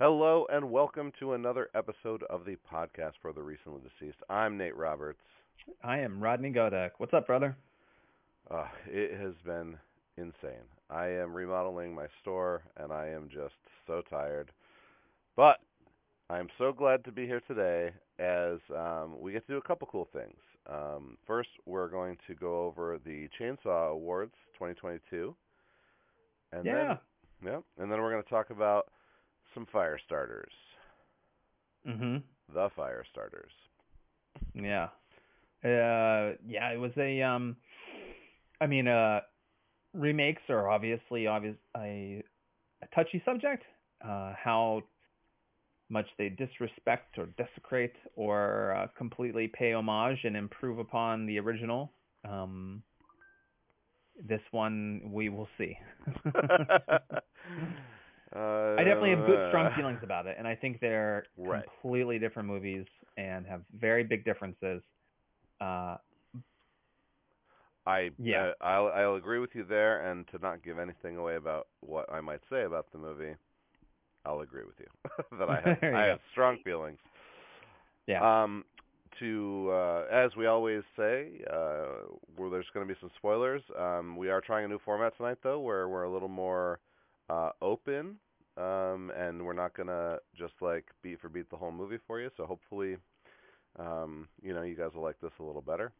Hello and welcome to another episode of the podcast for the recently deceased. I'm Nate Roberts. I am Rodney Godek. What's up, brother? Uh, it has been insane. I am remodeling my store and I am just so tired. But I am so glad to be here today as um, we get to do a couple cool things. Um, first, we're going to go over the Chainsaw Awards 2022. And yeah. Then, yeah. And then we're going to talk about some fire starters. Mhm. The fire starters. Yeah. Uh yeah, it was a um I mean uh remakes are obviously obvious a, a touchy subject. Uh how much they disrespect or desecrate or uh, completely pay homage and improve upon the original. Um this one we will see. Uh, I definitely have good, strong feelings about it, and I think they're Right. completely different movies and have very big differences. Uh, I Yeah. uh, I'll I'll agree with you there, and to not give anything away about what I might say about the movie, I'll agree with you that I have I have strong feelings. yeah, Um, to uh, as we always say, uh, where there's going to be some spoilers. Um, we are trying a new format tonight, though, where we're a little more uh, open, um, and we're not going to just like beat for beat the whole movie for you. So hopefully, um, you know, you guys will like this a little better.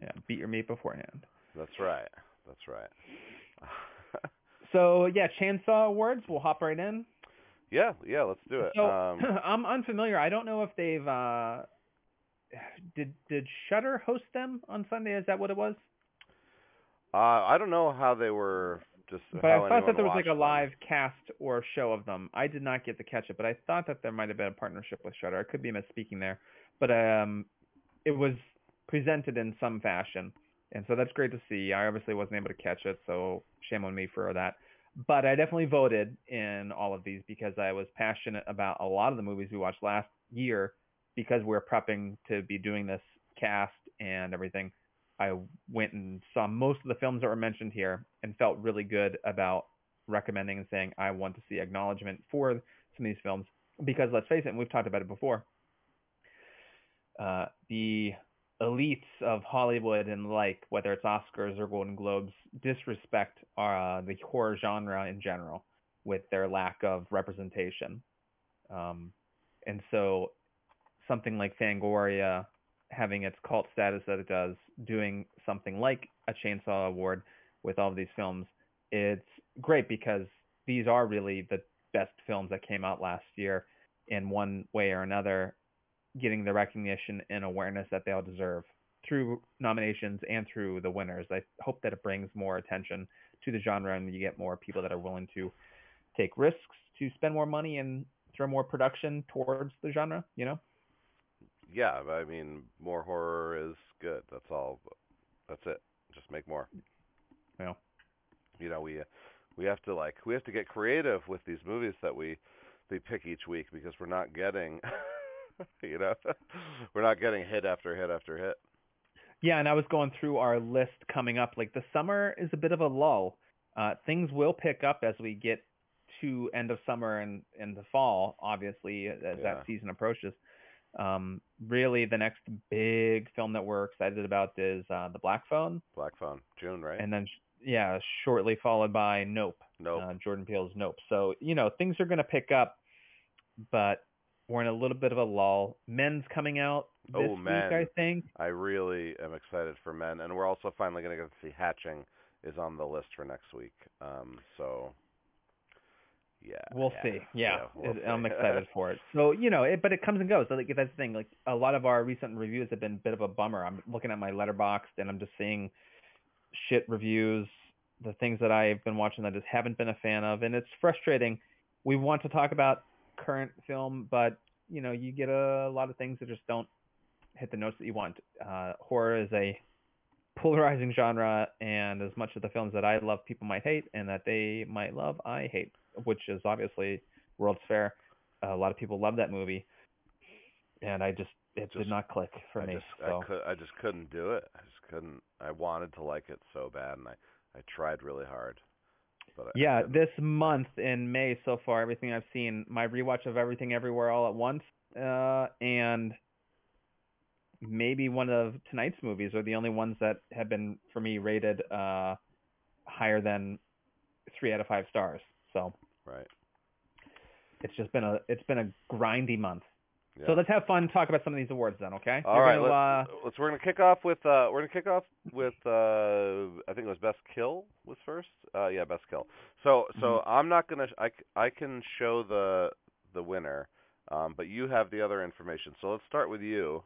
yeah, beat your meat beforehand. That's right. That's right. So yeah, Chainsaw Awards. We'll hop right in. yeah, yeah. Let's do it. So um, I'm unfamiliar. I don't know if they've uh, did did Shudder host them on Sunday? Is that what it was? uh, I don't know how they were. Just But I thought that there was like a them. live cast or show of them. I did not get to catch it, but I thought that there might have been a partnership with Shudder. I could be misspeaking there, but um, it was presented in some fashion, and so that's great to see. I obviously wasn't able to catch it, so shame on me for that. But I definitely voted in all of these because I was passionate about a lot of the movies we watched last year because we're prepping to be doing this cast and everything. I went and saw most of the films that were mentioned here and felt really good about recommending and saying I want to see acknowledgement for some of these films because let's face it, and we've talked about it before. Uh, the elites of Hollywood and like, whether it's Oscars or Golden Globes, disrespect uh, the horror genre in general with their lack of representation. Um, and so something like Fangoria having its cult status that it does, doing something like a Chainsaw Award with all of these films, it's great because these are really the best films that came out last year in one way or another, getting the recognition and awareness that they all deserve through nominations and through the winners. I hope that it brings more attention to the genre and you get more people that are willing to take risks to spend more money and throw more production towards the genre, you know? Yeah, I mean, more horror is good. That's all. That's it. Just make more. Yeah. You know, we we have to like we have to get creative with these movies that we we pick each week because we're not getting, you know, we're not getting hit after hit after hit. Yeah, and I was going through our list coming up. Like the summer is a bit of a lull. Uh, things will pick up as we get to end of summer and and the fall, obviously as Yeah. that season approaches. Um, really, the next big film that we're excited about is uh, The Black Phone, Black Phone, June, right? and then yeah, shortly followed by Nope, nope. uh, Jordan Peele's Nope. So you know things are going to pick up, but we're in a little bit of a lull. Men's coming out this Oh, week, I think. I really am excited for Men, and we're also finally going to get to see Hatching is on the list for next week. Um, so yeah, We'll yeah, see. Yeah, we'll it- I'm see. excited for it. So you know, it, but it comes and goes. So, like that's the thing. Like a lot of our recent reviews have been a bit of a bummer. I'm looking at my letterboxd and I'm just seeing shit reviews, the things that I've been watching that I just haven't been a fan of, and it's frustrating. We want to talk about current film, but you know, you get a lot of things that just don't hit the notes that you want. Uh, horror is a polarizing genre, and as much of the films that I love, people might hate, and that they might love, I hate, which is obviously World's Fair. a lot of people love that movie, and I just it Just- did not click for I me. just so I could I just couldn't do it. I just couldn't. I wanted to like it so bad, and I I tried really hard, but I- Yeah, I- this month in May so far, everything I've seen, my rewatch of Everything Everywhere All at Once, uh, and maybe one of tonight's movies are the only ones that have been for me rated uh higher than three out of five stars. So right. it's just been a it's been a grindy month. Yeah. So let's have fun. Talk about some of these awards then, okay? All right, gonna, let's, uh, let's we're gonna kick off with uh we're gonna kick off with uh I think it was best kill was first. Uh yeah, best kill. So so Mm-hmm. I'm not gonna I, I can show the the winner, um but you have the other information. So let's start with you.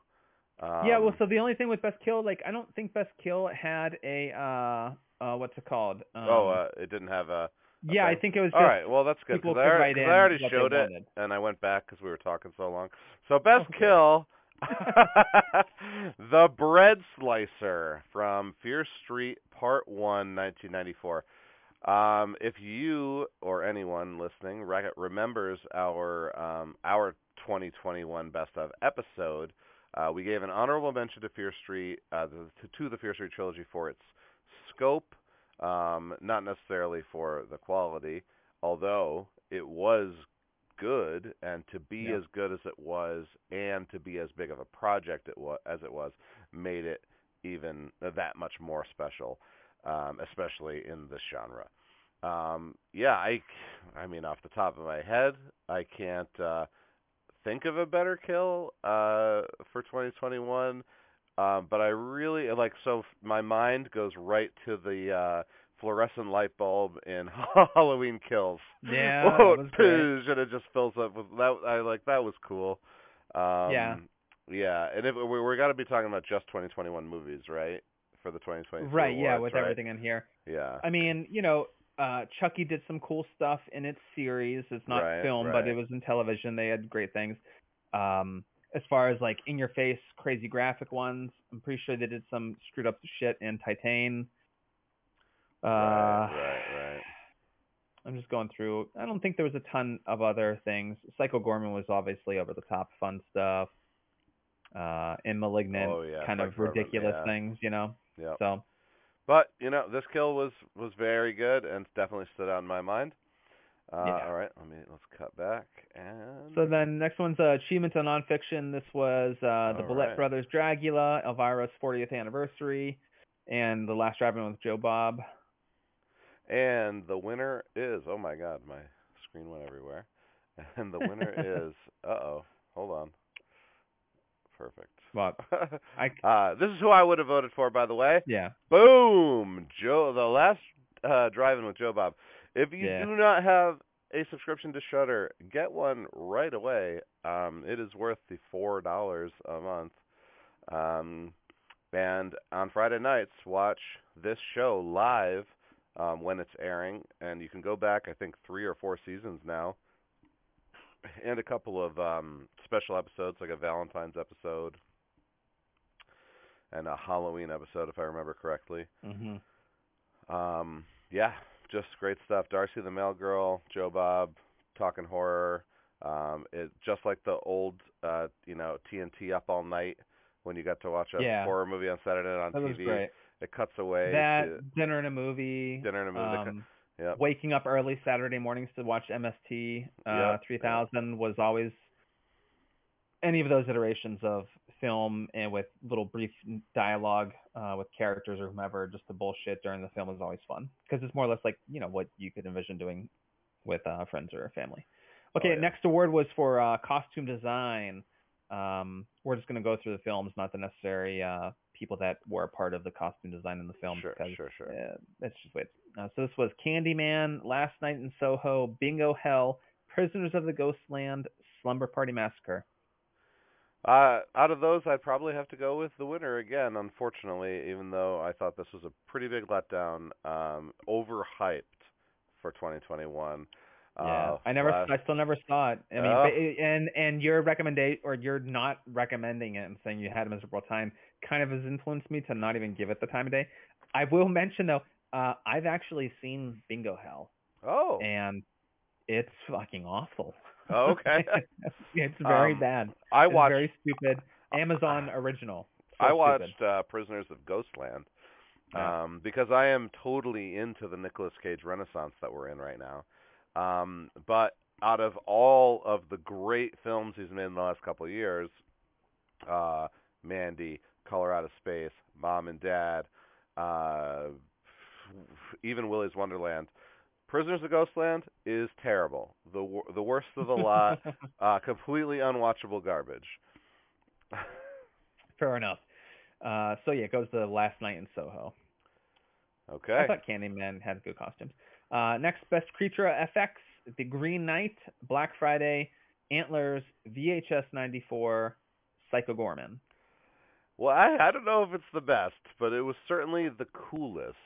Um, yeah. Well, so the only thing with best kill, like I don't think best kill had a uh uh what's it called? Um, oh uh it didn't have a. yeah, I think it was just All right, well that's good people I, could already- write 'cause I already showed it wanted. and I went back because we were talking so long. So best Okay. kill, the bread slicer from Fear Street Part One, 1994. Um, if you or anyone listening remembers our um, our 2021 best of episode, uh, we gave an honorable mention to Fear Street uh, the, to, to the Fear Street trilogy for its scope, um, not necessarily for the quality, although it was good and to be Yeah. as good as it was and to be as big of a project it was as it was made it even that much more special um especially in this genre um yeah i i mean off the top of my head i can't uh think of a better kill uh for 2021 um but i really like so f- my mind goes right to the uh fluorescent light bulb in Halloween Kills. Yeah, Whoa, that was great. poosh, and it just fills up with that. I like that was cool. Um, Yeah. yeah, and if we we're gonna be talking about just 2021 movies, right? For the 2022 right. Yeah, with right? everything in here. Yeah. I mean, you know, uh Chucky did some cool stuff in its series. It's not Right, film, but it was in television. They had great things. Um as far as like in your face crazy graphic ones, I'm pretty sure they did some screwed up shit in Titane. Uh right, right, right. I'm just going through. I don't think there was a ton of other things. Psycho Goreman was obviously over the top fun stuff. Uh in Malignant, Oh, yeah, kind of Goreman, ridiculous yeah. things, you know. Yeah. So But you know, this kill was was very good and definitely stood out in my mind. Uh, Yeah. All right, let me let's cut back and. So then next one's uh, achievement on nonfiction. This was uh, the All Boulet right. Brothers Dragula, Elvira's 40th anniversary, and The Last Drive-In with Joe Bob. And the winner is oh my god, my screen went everywhere. And the winner is uh oh, hold on. Perfect. Well, I uh, this is who I would have voted for, by the way. yeah, Boom, Joe. The last uh, Drive-In with Joe Bob. If you Yeah. do not have a subscription to Shudder, get one right away. Um, it is worth the four dollars a month. Um, and on Friday nights, watch this show live um, when it's airing, and you can go back. I think three or four seasons now, and a couple of um, special episodes, like a Valentine's episode and a Halloween episode, if I remember correctly. Mm-hmm. Um, yeah, just great stuff. Darcy the Mail Girl, Joe Bob, talking horror. Um, it just like the old, uh, you know, TNT Up All Night when you got to watch a Yeah. horror movie on Saturday night on that was TV. great. It cuts away That to dinner and a movie. dinner and a movie. Um, Yep. Waking up early Saturday mornings to watch MST uh, Yep, 3000 was always any of those iterations of film and with little brief dialogue uh, with characters or whomever, just the bullshit during the film is always fun because it's more or less like you know what you could envision doing with uh, friends or family. Okay, Oh, yeah. next award was for uh, costume design. Um, we're just going to go through the films, not the necessary uh, people that were a part of the costume design in the film. Sure, because sure, sure. uh, let's just wait. Uh, so this was Candyman, Last Night in Soho, Bingo Hell, Prisoners of the Ghostland, Slumber Party Massacre. Uh, out of those, I'd probably have to go with the winner again. Unfortunately, even though I thought this was a pretty big letdown, um, overhyped for 2021. Yeah, Uh, I never, I still never saw it. I mean, Oh. and and your recommendation or you're not recommending it and saying you had a miserable time kind of has influenced me to not even give it the time of day. I will mention though, uh, I've actually seen Bingo Hell Oh, and it's fucking awful. Okay. it's very Um, bad. I It's watched. very stupid. Amazon original. So I watched uh, Prisoners of Ghostland, Yeah. Um, because I am totally into the Nicolas Cage renaissance that we're in right now. Um, but out of all of the great films he's made in the last couple of years, uh, Mandy, Color Out of Space, Mom and Dad, uh, even Willy's Wonderland. Prisoners of Ghostland is terrible. The the worst of the lot. uh, completely unwatchable garbage. Fair enough. Uh, so yeah, it goes to Last Night in Soho. Okay. I thought Candyman had good costumes. Uh, next, Best Creature FX, The Green Knight, Black Friday, Antlers, VHS 94, Psycho Goreman. Well, I I don't know if it's the best, but it was certainly the coolest.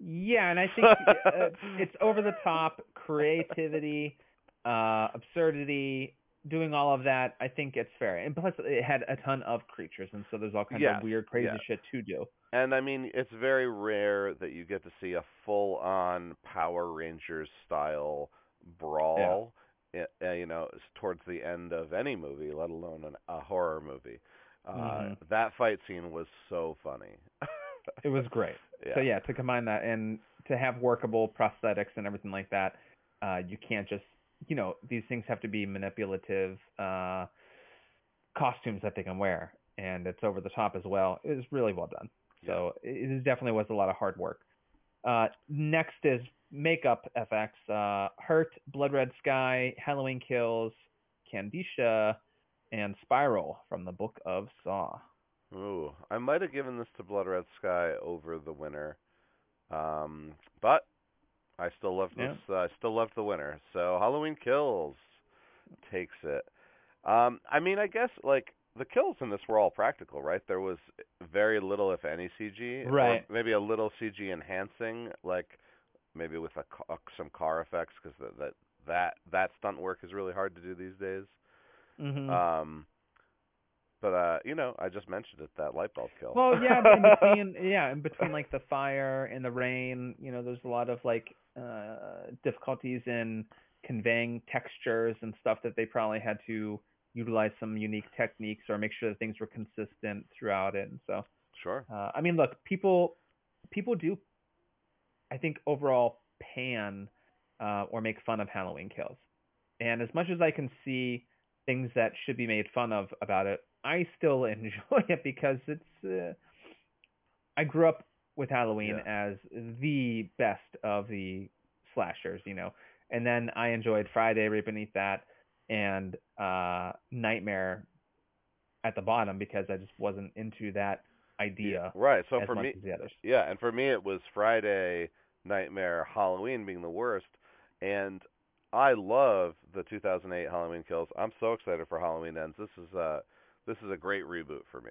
Yeah, and I think uh, it's over the top creativity, uh, absurdity, doing all of that. I think it's fair, and plus it had a ton of creatures, and so there's all kinds of weird, crazy shit to do. And I mean, it's very rare that you get to see a full-on Power Rangers style brawl. i- Uh, you know, towards the end of any movie, let alone an, a horror movie. Uh, Mhm. That fight scene was so funny. It was great. Yeah. So yeah, to combine that and to have workable prosthetics and everything like that, uh, you can't just you know these things have to be manipulative uh, costumes that they can wear, and it's over the top as well. It was really well done. So it it definitely was a lot of hard work. Uh, next is makeup FX, uh, Hurt, Blood Red Sky, Halloween Kills, Kandisha, and Spiral from the Book of Saw. Ooh, I might have given this to Blood Red Sky over the winner, um, but I still love this. Uh, I still love the winner. So Halloween Kills takes it. Um, I mean, I guess like the kills in this were all practical, right? There was very little, if any, CG. Right. maybe a little CG enhancing, like maybe with a, some car effects, because that, that that that stunt work is really hard to do these days. Mm-hmm. Um, but uh, you know, I just mentioned it that light bulb kill. Well, yeah, in between, yeah, in between like the fire and the rain, you know, there's a lot of like uh difficulties in conveying textures and stuff that they probably had to utilize some unique techniques or make sure that things were consistent throughout it. And so, sure. uh, I mean, look, people people do, I think, overall pan uh, or make fun of Halloween Kills, and as much as I can see things that should be made fun of about it, I still enjoy it because it's. Uh, I grew up with Halloween as the best of the slashers, you know, and then I enjoyed Friday right beneath that and uh Nightmare at the bottom because I just wasn't into that idea Right. So for me, as the others. yeah, and for me it was Friday, Nightmare, Halloween being the worst, and I love the 2008 Halloween Kills. I'm so excited for Halloween Ends. This is uh this is a great reboot for me.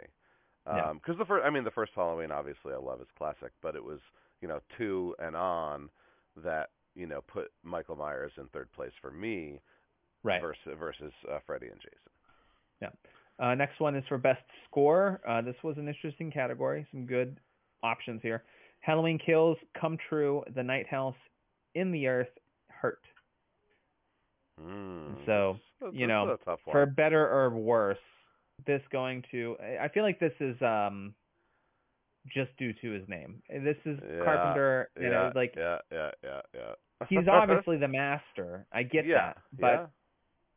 Yeah. Um 'cause the first I mean the first Halloween obviously I love is classic, but it was, you know, 2 and on that, you know, put Michael Myers in third place for me Right. versus versus uh, Freddy and Jason. Uh, next one is for best score. Uh, this was an interesting category. Some good options here. Halloween Kills, Come True, The Night House, In the Earth, Hurt. Mm. So, you know, a tough one. For better or worse, this going to. I I feel like this is um, just due to his name. This is Yeah, Carpenter. You yeah, know, like yeah, yeah, yeah, yeah. he's obviously the master. I get yeah, that, but.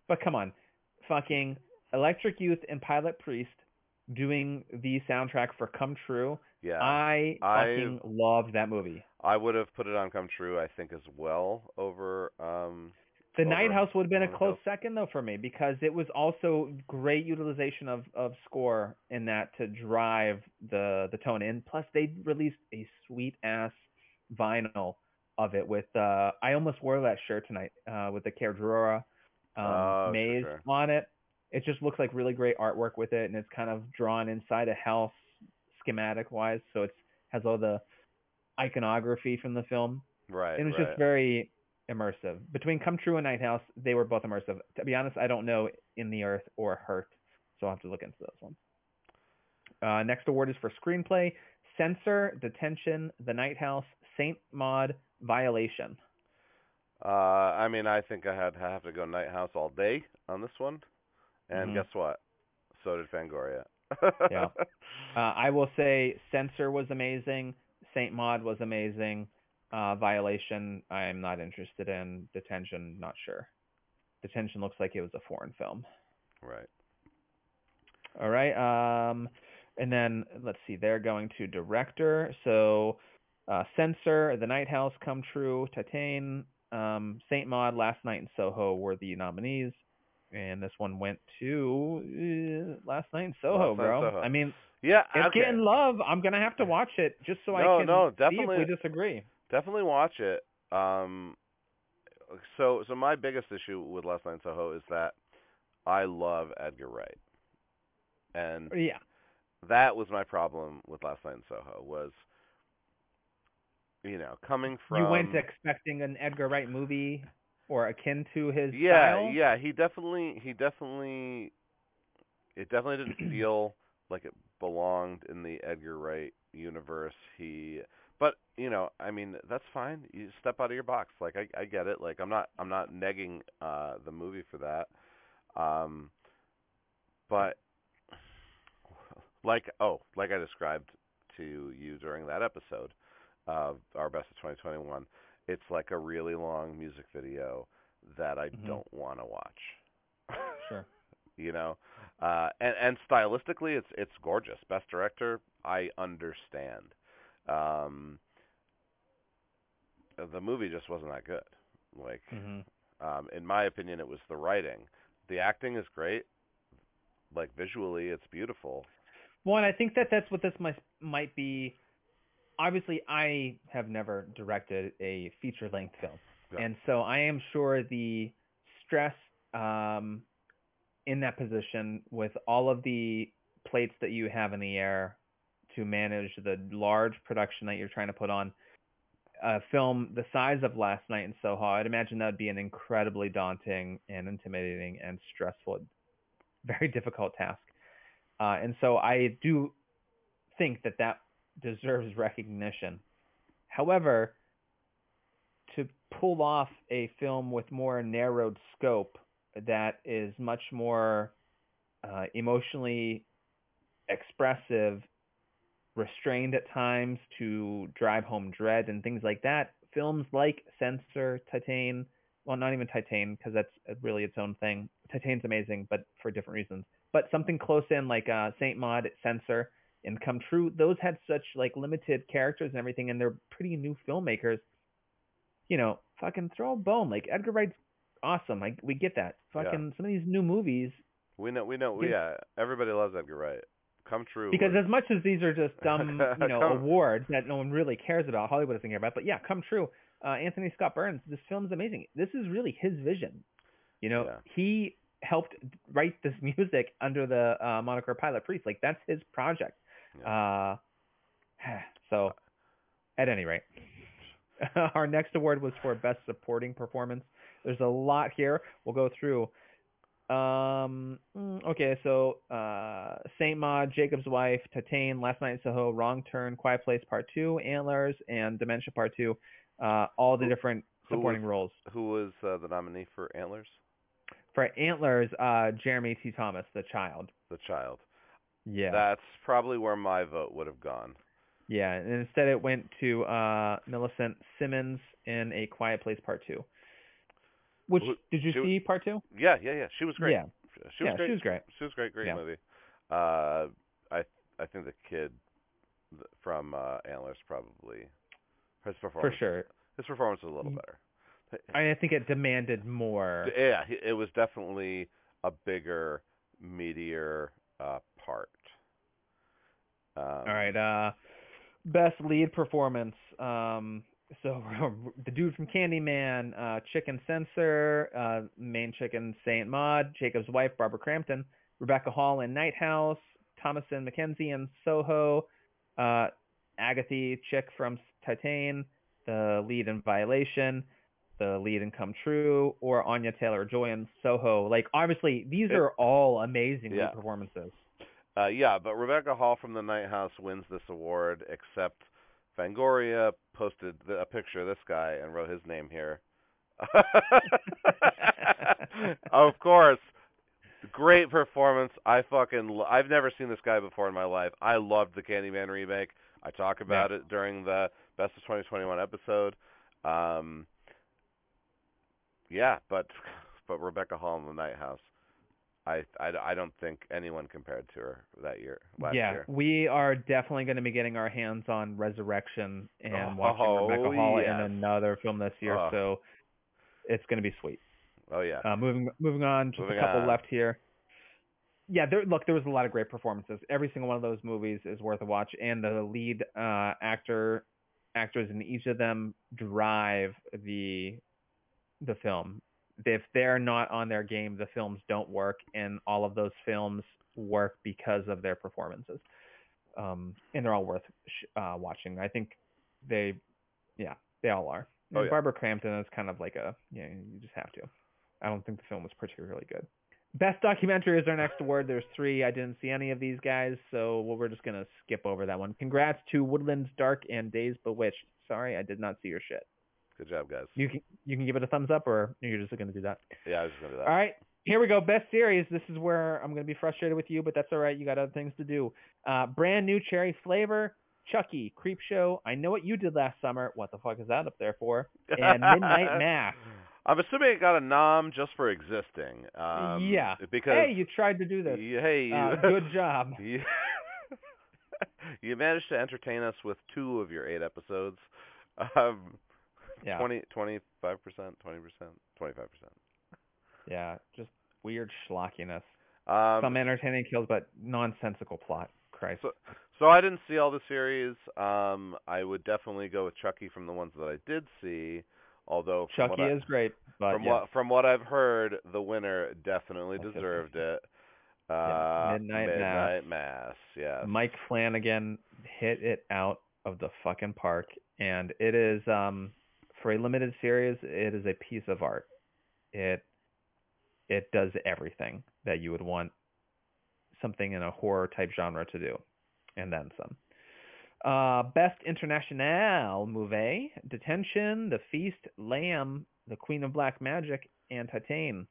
But come on, fucking Electric Youth and Pilot Priest doing the soundtrack for Come True. yeah. I I- fucking loved that movie. I would have put it on Come True, I think, as well over. um The over Night House would have been a close second though for me because it was also great utilization of of score in that to drive the the tone. in. plus they released a sweet ass vinyl of it with uh I almost wore that shirt tonight uh with the Cardrora um Oh, maze sure. on it. It just looks like really great artwork with it and it's kind of drawn inside a house schematic wise, so it's has all the iconography from the film. Right. It was right. just very immersive. Between Come True and Night House, they were both immersive. To be honest, I don't know In the Earth or Hurt, so I'll have to look into those ones. Uh, next award is for screenplay: Censor, Detention, The Night House, Saint Maud, Violation. Uh, I mean, I think I had have to go Night House all day on this one, and Mhm. guess what? So did Fangoria. Yeah. Uh, I will say Censor was amazing. Saint Maud was amazing. Uh, Violation, I am not interested in. Detention, not sure. Detention looks like it was a foreign film. Right. All right. Um, and then let's see, they're going to director. So uh, Censor, The Night House, Come True, Titane, um, Saint Maud, Last Night in Soho were the nominees. And this one went to uh, Last Night in Soho, Last Night in bro. Soho. I mean, Yeah. it's okay. getting love. I'm gonna have to watch it just so I can no, see if we disagree. Definitely watch it. Um, so so my biggest issue with Last Night in Soho is that I love Edgar Wright, and Yeah. that was my problem with Last Night in Soho was, you know, coming from you went expecting an Edgar Wright movie or akin to his yeah style. yeah he definitely he definitely it definitely didn't feel like it belonged in the Edgar Wright universe. He but you know, I mean, that's fine. You step out of your box. Like I I get it. Like I'm not I'm not negging uh the movie for that. Um but like oh, like I described to you during that episode of our best of 2021, it's like a really long music video that I Mhm. don't want to watch. Sure. you know uh and and stylistically it's it's gorgeous best director i understand um the movie just wasn't that good. Like hmm um in my opinion it was the writing. The acting is great. Like visually it's beautiful. Well, and I think that that's what this might might be. Obviously, I have never directed a feature length film, Yeah. and so I am sure the stress um, in that position with all of the plates that you have in the air to manage the large production that you're trying to put on a film the size of Last Night in Soho, I'd imagine that would be an incredibly daunting and intimidating and stressful, very difficult task. Uh, and so I do think that that deserves recognition. However, to pull off a film with more narrowed scope that is much more uh, emotionally expressive, restrained at times to drive home dread and things like that, films like Censor, Titane, well, not even Titane because that's really its own thing. Titane's amazing, but for different reasons. But something close in like uh, Saint Maud, Censor, and Come True, those had such like limited characters and everything, and they're pretty new filmmakers. You know, fucking throw a bone. Like Edgar Wright's awesome. Like we get that. Yeah. Fucking some of these new movies we know we know Give- yeah everybody loves edgar wright come true because as much as these are just dumb, you know, awards that no one really cares about, Hollywood doesn't care about. But yeah, Come True. Uh, Anthony Scott Burns. This film's amazing. This is really his vision. You know, Yeah. he helped write this music under the uh, moniker Pilot Priest. Like that's his project. Uh, so, at any rate, our next award was for Best Supporting Performance. There's a lot here. We'll go through. Um, mm, okay, so uh, Saint Maud, Jacob's Wife, Titane, Last Night in Soho, Wrong Turn, Quiet Place Part Two, Antlers, and Dementia Part Two. Uh, all the Who- different who supporting was- roles. who was uh, the nominee for antlers For Antlers, uh, Jeremy T. Thomas, the child. the child Yeah. that's probably where my vote would have gone Yeah, and instead it went to uh, Millicent Simmons in A Quiet Place Part Two. Which did you see Part Two? yeah yeah yeah she was great Yeah, she was yeah, great she was great. She was great, great Yeah. movie. Uh, I I think the kid from uh, Antlers probably his performance For sure. His performance was a little Mm. better. I think it demanded more. Yeah, it was definitely a bigger, meatier uh, part. Um, All right, uh, best lead performance. Um, so the dude from Candyman, uh, Chicken Censor, uh, main chicken Saint Maud, Jacob's wife Barbara Crampton, Rebecca Hall in Night House, Thomasin McKenzie in Soho, uh, Agatha Chick from Titane, the lead in Violation, the lead in Come True, or Anya Taylor Joy in Soho. Like obviously these are all amazing Yeah. performances. Uh, yeah, but Rebecca Hall from the Night House wins this award, except Fangoria posted the, a picture of this guy and wrote his name here. of course, great performance. I fucking lo- I've never seen this guy before in my life. I loved the Candyman remake. I talk about it during the Best of 2021 episode. Um, yeah, but but Rebecca Hall in the Night House, I, I, I don't think anyone compared to her that year last yeah, year. we are definitely going to be getting our hands on Resurrection and Oh, watching Rebecca Hall yes. in another film this year, Oh. so it's going to be sweet. Oh yeah. Uh, moving moving on, just Moving a couple on. left here. Yeah, there, look, there was a lot of great performances. Every single one of those movies is worth a watch, and the lead uh, actor actors in each of them drive the the film. If they're not on their game, the films don't work, and all of those films work because of their performances. Um, and they're all worth sh- uh, watching. I think they, yeah, they all are. Oh, yeah. Barbara Crampton is kind of like a, yeah, you just have to. I don't think the film was particularly good. Best documentary is our next award. There's three. I didn't see any of these guys, so we're just gonna skip over that one. Congrats to Woodlands Dark and Days Bewitched. Sorry, I did not see your shit. Good job, guys. You can you can give it a thumbs up, or you're just gonna do that. yeah, I was just gonna do that. All right, here we go. Best series. This is where I'm gonna be frustrated with you, but that's all right. You got other things to do. Uh, brand new cherry flavor. Chucky, Creep Show. I know what you did last summer. What the fuck is that up there for? And Midnight Mass. I'm assuming it got a nom just for existing. Um, Yeah. Because Hey, you tried to do this. hey, Uh, good job. you, you managed to entertain us with two of your eight episodes. Um, Yeah. 20, 25%, 20%, 25%. Yeah, just weird schlockiness. Um, Some entertaining kills, but nonsensical plot. Christ. So- So I didn't see all the series. Um, I would definitely go with Chucky from the ones that I did see. Although Chucky what I, is great, but from yeah. what from what I've heard, the winner definitely That's deserved it. Yeah, Uh, Midnight Midnight Mass. Yes. Mike Flanagan hit it out of the fucking park, and it is um for a limited series, it is a piece of art. It it does everything that you would want something in a horror type genre to do, and then some. Uh, best international movie: Detention, The Feast, Lamb, The Queen of Black Magic, and Titane.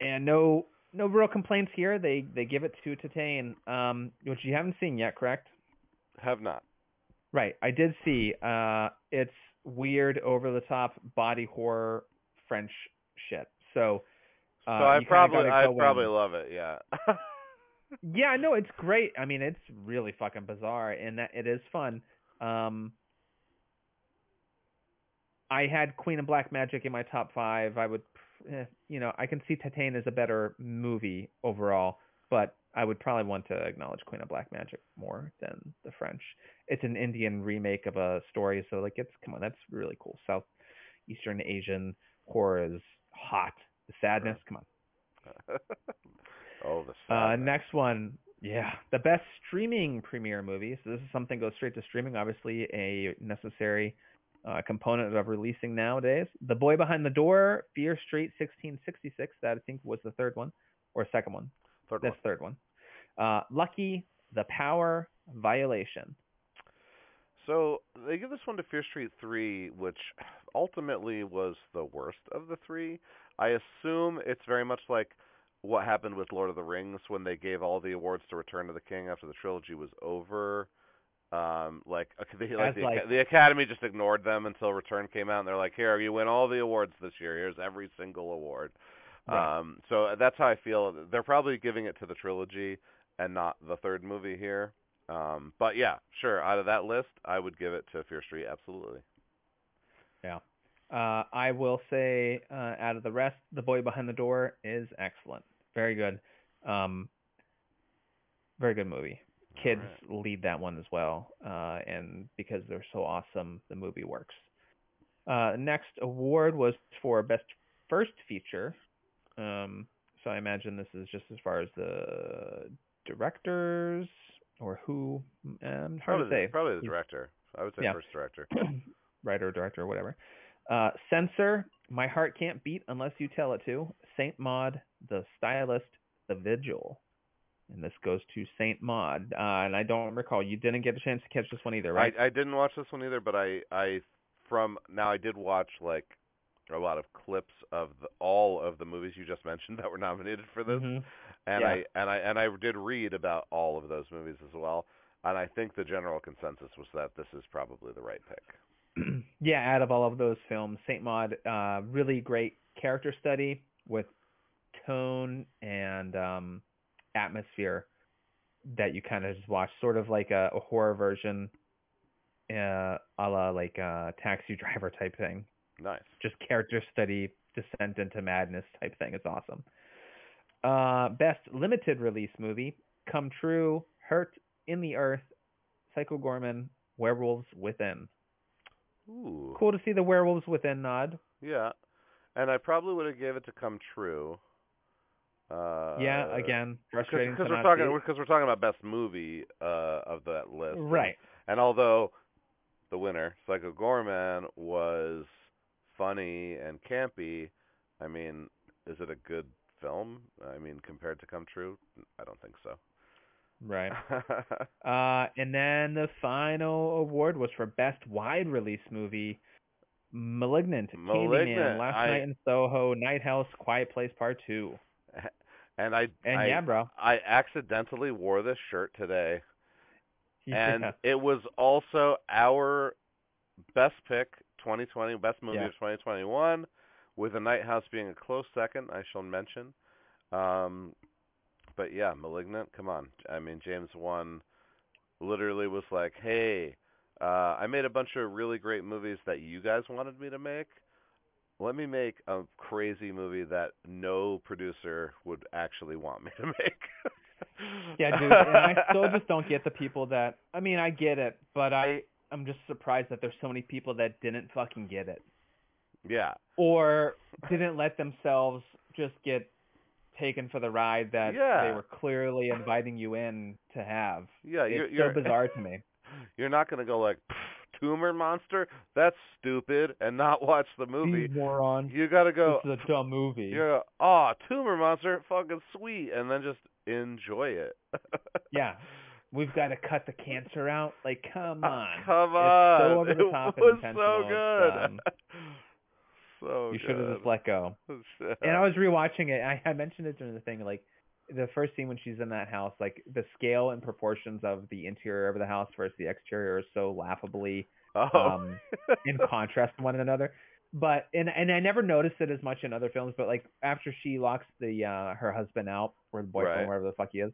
And no no real complaints here. They they give it to Titane, um, which you haven't seen yet, correct? Have not. Right. I did see. Uh, it's weird, over the top body horror French shit. So. So Uh, I probably I probably love it. Yeah. Yeah, no, it's great. I mean, it's really fucking bizarre, and that it is fun. Um, I had Queen of Black Magic in my top five. I would, eh, you know, I can see Titane as a better movie overall, but I would probably want to acknowledge Queen of Black Magic more than the French. It's an Indian remake of a story, so like, it's come on, that's really cool. Southeastern Asian horror is hot. The sadness, come on. oh, the Uh, sadness. next one, yeah, the best streaming premiere movie. So this is something goes straight to streaming. Obviously, a necessary uh, component of releasing nowadays. The Boy Behind the Door, Fear Street, 1666. That I think was the third one or second one. Third That's one. third one. Uh, Lucky, The Power, Violation. So they give this one to Fear Street 3, which ultimately was the worst of the three. I assume it's very much like what happened with Lord of the Rings when they gave all the awards to Return of the King after the trilogy was over. Um, like, they, like, the, like- the Academy just ignored them until Return came out, and they're like, "Here, you win all the awards this year. Here's every single award." Right. Um, so that's how I feel. They're probably giving it to the trilogy and not the third movie here. Um, but yeah, sure. Out of that list, I would give it to Fear Street. Absolutely. Uh, I will say, uh, out of the rest, The Boy Behind the Door is excellent. Very good. Um, very good movie. Kids Alright. lead that one as well, uh, and because they're so awesome, the movie works. Uh, next award was for best first feature. Um, so I imagine this is just as far as the directors or who. Um, hard Probably, to say. the, probably the director. I would say Yeah. first director. writer, director, or whatever. Uh, censor, My Heart Can't Beat Unless You Tell It To. Saint Maud, The Stylist, The Vigil. And this goes to Saint Maud. Uh, and I don't recall, you didn't get a chance to catch this one either, right? I, I didn't watch this one either, but I, I from now I did watch like a lot of clips of the, all of the movies you just mentioned that were nominated for this, Mhm. and Yeah. I and I and I did read about all of those movies as well. and I think the general consensus was that this is probably the right pick. yeah, out of all of those films, Saint Maud, uh, really great character study with tone and um, atmosphere that you kind of just watch, sort of like a, a horror version, uh, a la like a Taxi Driver type thing. Nice. Just character study, descent into madness type thing. It's awesome. Uh, best limited release movie: Come True, Hurt, In the Earth, Psycho Goreman, Werewolves Within. Ooh. Cool to see the Werewolves Within nod. Yeah, and I probably would have gave it to Come True. Uh, yeah, again, frustrating because we're talking because we're talking about best movie uh, of that list. And- Right. And, although the winner, Psycho Goreman, was funny and campy, I mean, is it a good film? I mean, compared to Come True, I don't think so. Right. Uh, and then the final award was for best wide release movie, Malignant, Malignant, Candyman, Last I- Night in Soho, Night House, Quiet Place Part Two. and I, And I, yeah, bro. I accidentally wore this shirt today. and it was also our best pick 2020 best movie Yeah. of 2021 with a night house being a close second i shall mention um but yeah malignant come on i mean james wan literally was like hey uh i made a bunch of really great movies that you guys wanted me to make let me make a crazy movie that no producer would actually want me to make Yeah, dude. And I still just don't get the people that. I mean, I get it, but I I'm just surprised that there's so many people that didn't fucking get it yeah or didn't let themselves just get taken for the ride that Yeah. they were clearly inviting you in to have. yeah it's you're, so you're bizarre to me. You're not going to go like tumor monster. That's stupid, and not watch the movie. These morons. You got to go. This is a dumb movie. You're oh tumor monster, fucking sweet, and then just enjoy it. Yeah. We've got to cut the cancer out. Like, come Uh, on. Come It's on. so over the it top and was intentional, so good. um, so you should have just let go. And I was rewatching it. I, I mentioned it during the thing, like the first scene when she's in that house, like the scale and proportions of the interior of the house versus the exterior are so laughably oh. um, in contrast to one another. But and and I never noticed it as much in other films. But like after she locks the uh her husband out or the boyfriend, Right. wherever the fuck he is,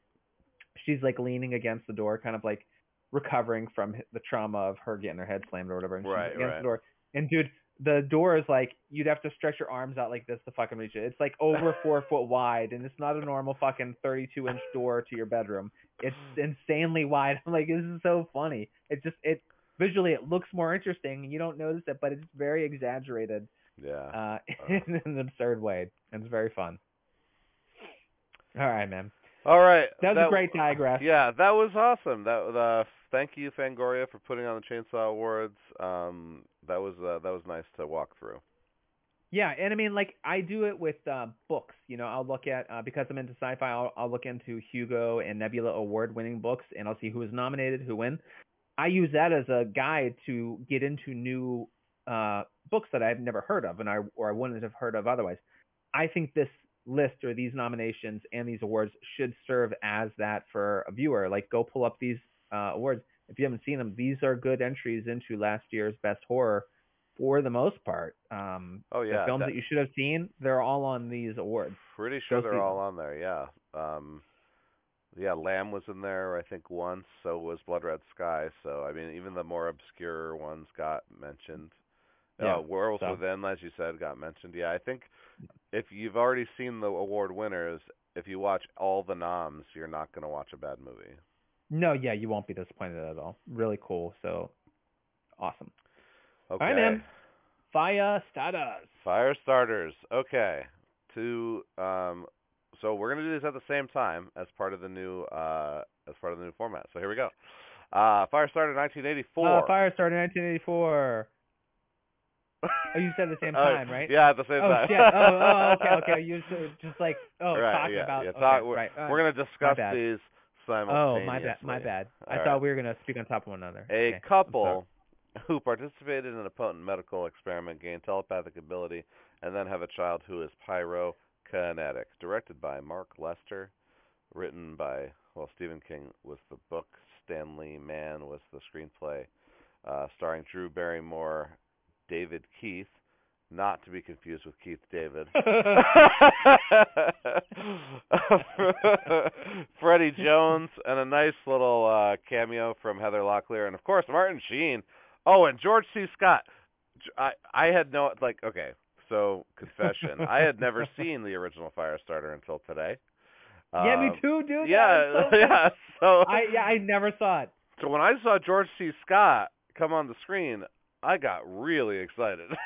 she's like leaning against the door, kind of like recovering from the trauma of her getting her head slammed or whatever. And she's Right, against right. the door. And dude, the door is like you'd have to stretch your arms out like this to fucking reach it. It's like over four foot wide, and it's not a normal fucking thirty-two inch door to your bedroom. It's insanely wide. I'm like, this is so funny. It just it visually it looks more interesting. You don't notice it, but it's very exaggerated yeah. uh, in an absurd way, and it's very fun. All right, man. All right. That was a great digress. Yeah, that was awesome. That uh thank you Fangoria for putting on the Chainsaw Awards. Um that was uh, that was nice to walk through. Yeah, and I mean, like I do it with uh, books. You know, I'll look at uh, because I'm into sci-fi. I'll, I'll look into Hugo and Nebula award-winning books, and I'll see who is nominated, who win. I use that as a guide to get into new uh, books that I've never heard of, and I or I wouldn't have heard of otherwise. I think this list or these nominations and these awards should serve as that for a viewer. Like, go pull up these uh, awards if you haven't seen them. These are good entries into last year's best horror for the most part. Um, Oh yeah. the films that- that you should have seen, they're all on these awards. Pretty sure Go they're all on there. Yeah. Um, yeah, Lamb was in there, I think once. So was Blood Red Sky. So I mean, even the more obscure ones got mentioned. Yeah, uh, Werewolves so- Within, as you said, got mentioned. Yeah, I think if you've already seen the award winners, if you watch all the noms, you're not going to watch a bad movie. No, yeah, you won't be disappointed at all. Really cool. So awesome. Okay. right, man. Fire starters. Fire starters. Okay. To um so we're gonna do these at the same time as part of the new uh as part of the new format. So here we go. Uh Fire starter nineteen eighty four. Uh, Firestarter 1984. Oh, you said the same time, right? Yeah, at the same oh time. shit. Oh, oh, okay, okay. You just, just like oh right, talking yeah, about yeah. okay, we're, right. uh, we're gonna discuss these these Oh, my bad. My bad. I All thought we were gonna speak on top of one another. A Okay, couple who participated in a potent medical experiment gain telepathic ability and then have a child who is pyrokinetic. Directed by Mark Lester, written by well Stephen King was the book Stanley Mann was the screenplay, uh, starring Drew Barrymore, David Keith, not to be confused with Keith David. Freddie Jones and a nice little uh cameo from Heather Locklear and of course Martin Sheen. Oh, and George C. Scott. I I had no like okay, so confession. I had never seen the original Firestarter until today. yeah, me Um, too, dude. Yeah, so yeah. So I yeah, I never saw it. so when I saw George C. Scott come on the screen, I got really excited.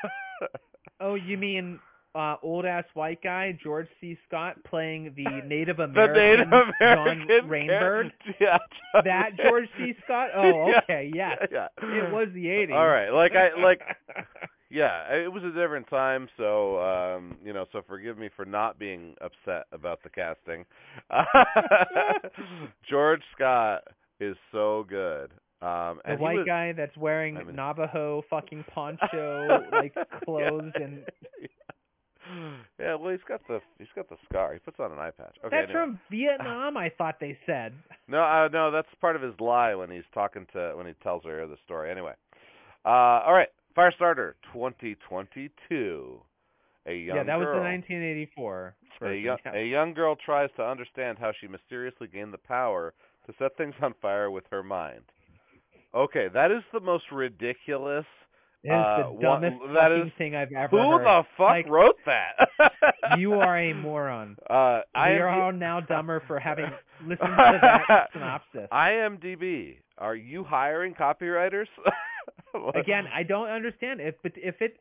Oh, you mean uh old ass white guy George C. Scott playing the Native American, the Native American John Rainbird? Yeah. That George C. Scott? Oh, Yeah. okay, yes. Yeah. It was the 80s. All right, like I like yeah, it was a different time, so um, you know, so forgive me for not being upset about the casting. George Scott is so good. Um the white was, guy that's wearing I mean- Navajo fucking poncho like clothes yeah. and Yeah, well he's got the he's got the scar. He puts on an eye patch. Okay. That's anyway. from Vietnam, I thought they said. No, uh, no, that's part of his lie when he's talking to when he tells her the story. Anyway, uh, all right, Firestarter 2022. A young yeah, that was the 1984 a young, a young girl tries to understand how she mysteriously gained the power to set things on fire with her mind. Okay, that is the most ridiculous. It is uh, the one- dumbest that is- thing I've ever heard. Who heard. the fuck Like, wrote that? You are a moron. Uh, I we am are all now dumber for having listened to that synopsis. IMDb. Are you hiring copywriters? Again, I don't understand if but if it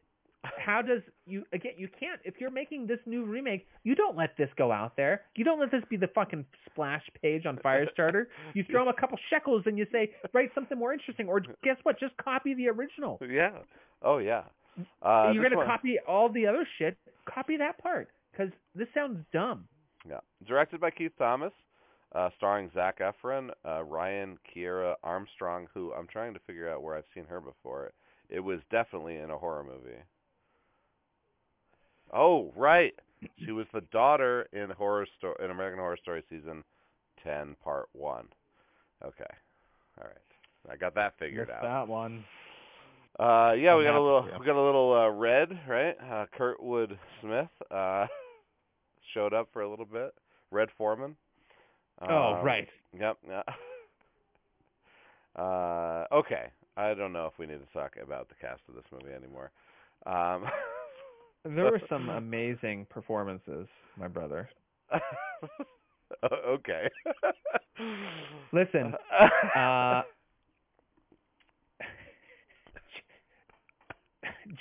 how does you again you can't if you're making this new remake, you don't let this go out there. You don't let this be the fucking splash page on Firestarter. You throw them a couple shekels and you say write something more interesting or guess what? Just copy the original. yeah. Oh yeah. Uh, you're going one- to copy all the other shit. Copy that part cuz this sounds dumb. Yeah. Directed by Keith Thomas, uh, starring Zac Efron, uh, Ryan Kiera Armstrong, who I'm trying to figure out where I've seen her before. It was definitely in a horror movie. Oh, right. She was the daughter in horror sto- in American Horror Story season 10 part 1. Okay. All right. I got that figured Missed out. that one. Uh, yeah, we got a little, we got a little uh, red, right? Uh, Kurtwood Smith uh, showed up for a little bit. Red Foreman. Oh, Um, right. Yep. Yeah. Uh, okay. I don't know if we need to talk about the cast of this movie anymore. Um, There were some amazing performances, my brother. okay. Listen, uh,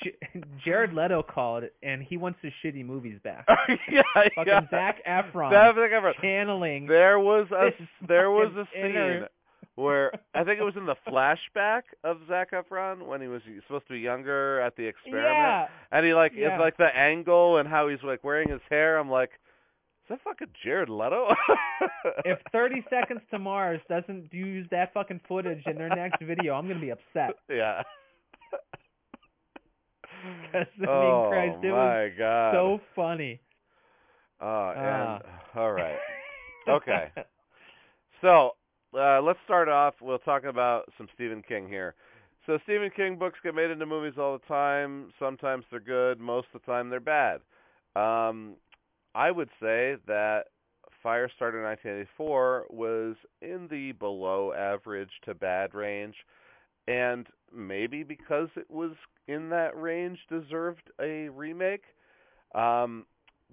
J- Jared Leto called and he wants his shitty movies back. yeah, Fucking yeah. Zac Efron Zac Efron. channeling. There was a there was a scene inner- where I think it was in the flashback of Zac Efron when he was supposed to be younger at the experiment, Yeah, and he like Yeah. it's like the angle and how he's like wearing his hair. I'm like, is that fucking Jared Leto? if 30 Seconds to Mars doesn't use that fucking footage in their next video, I'm gonna be upset. Yeah. I mean, oh Christ, it my god. So funny. Oh, and Ah. all right. Okay. So uh, let's start off. We'll talk about some Stephen King here. So Stephen King books get made into movies all the time. Sometimes they're good. Most of the time they're bad. Um, I would say that Firestarter 1984 was in the below average to bad range, and maybe because it was in that range deserved a remake. Um,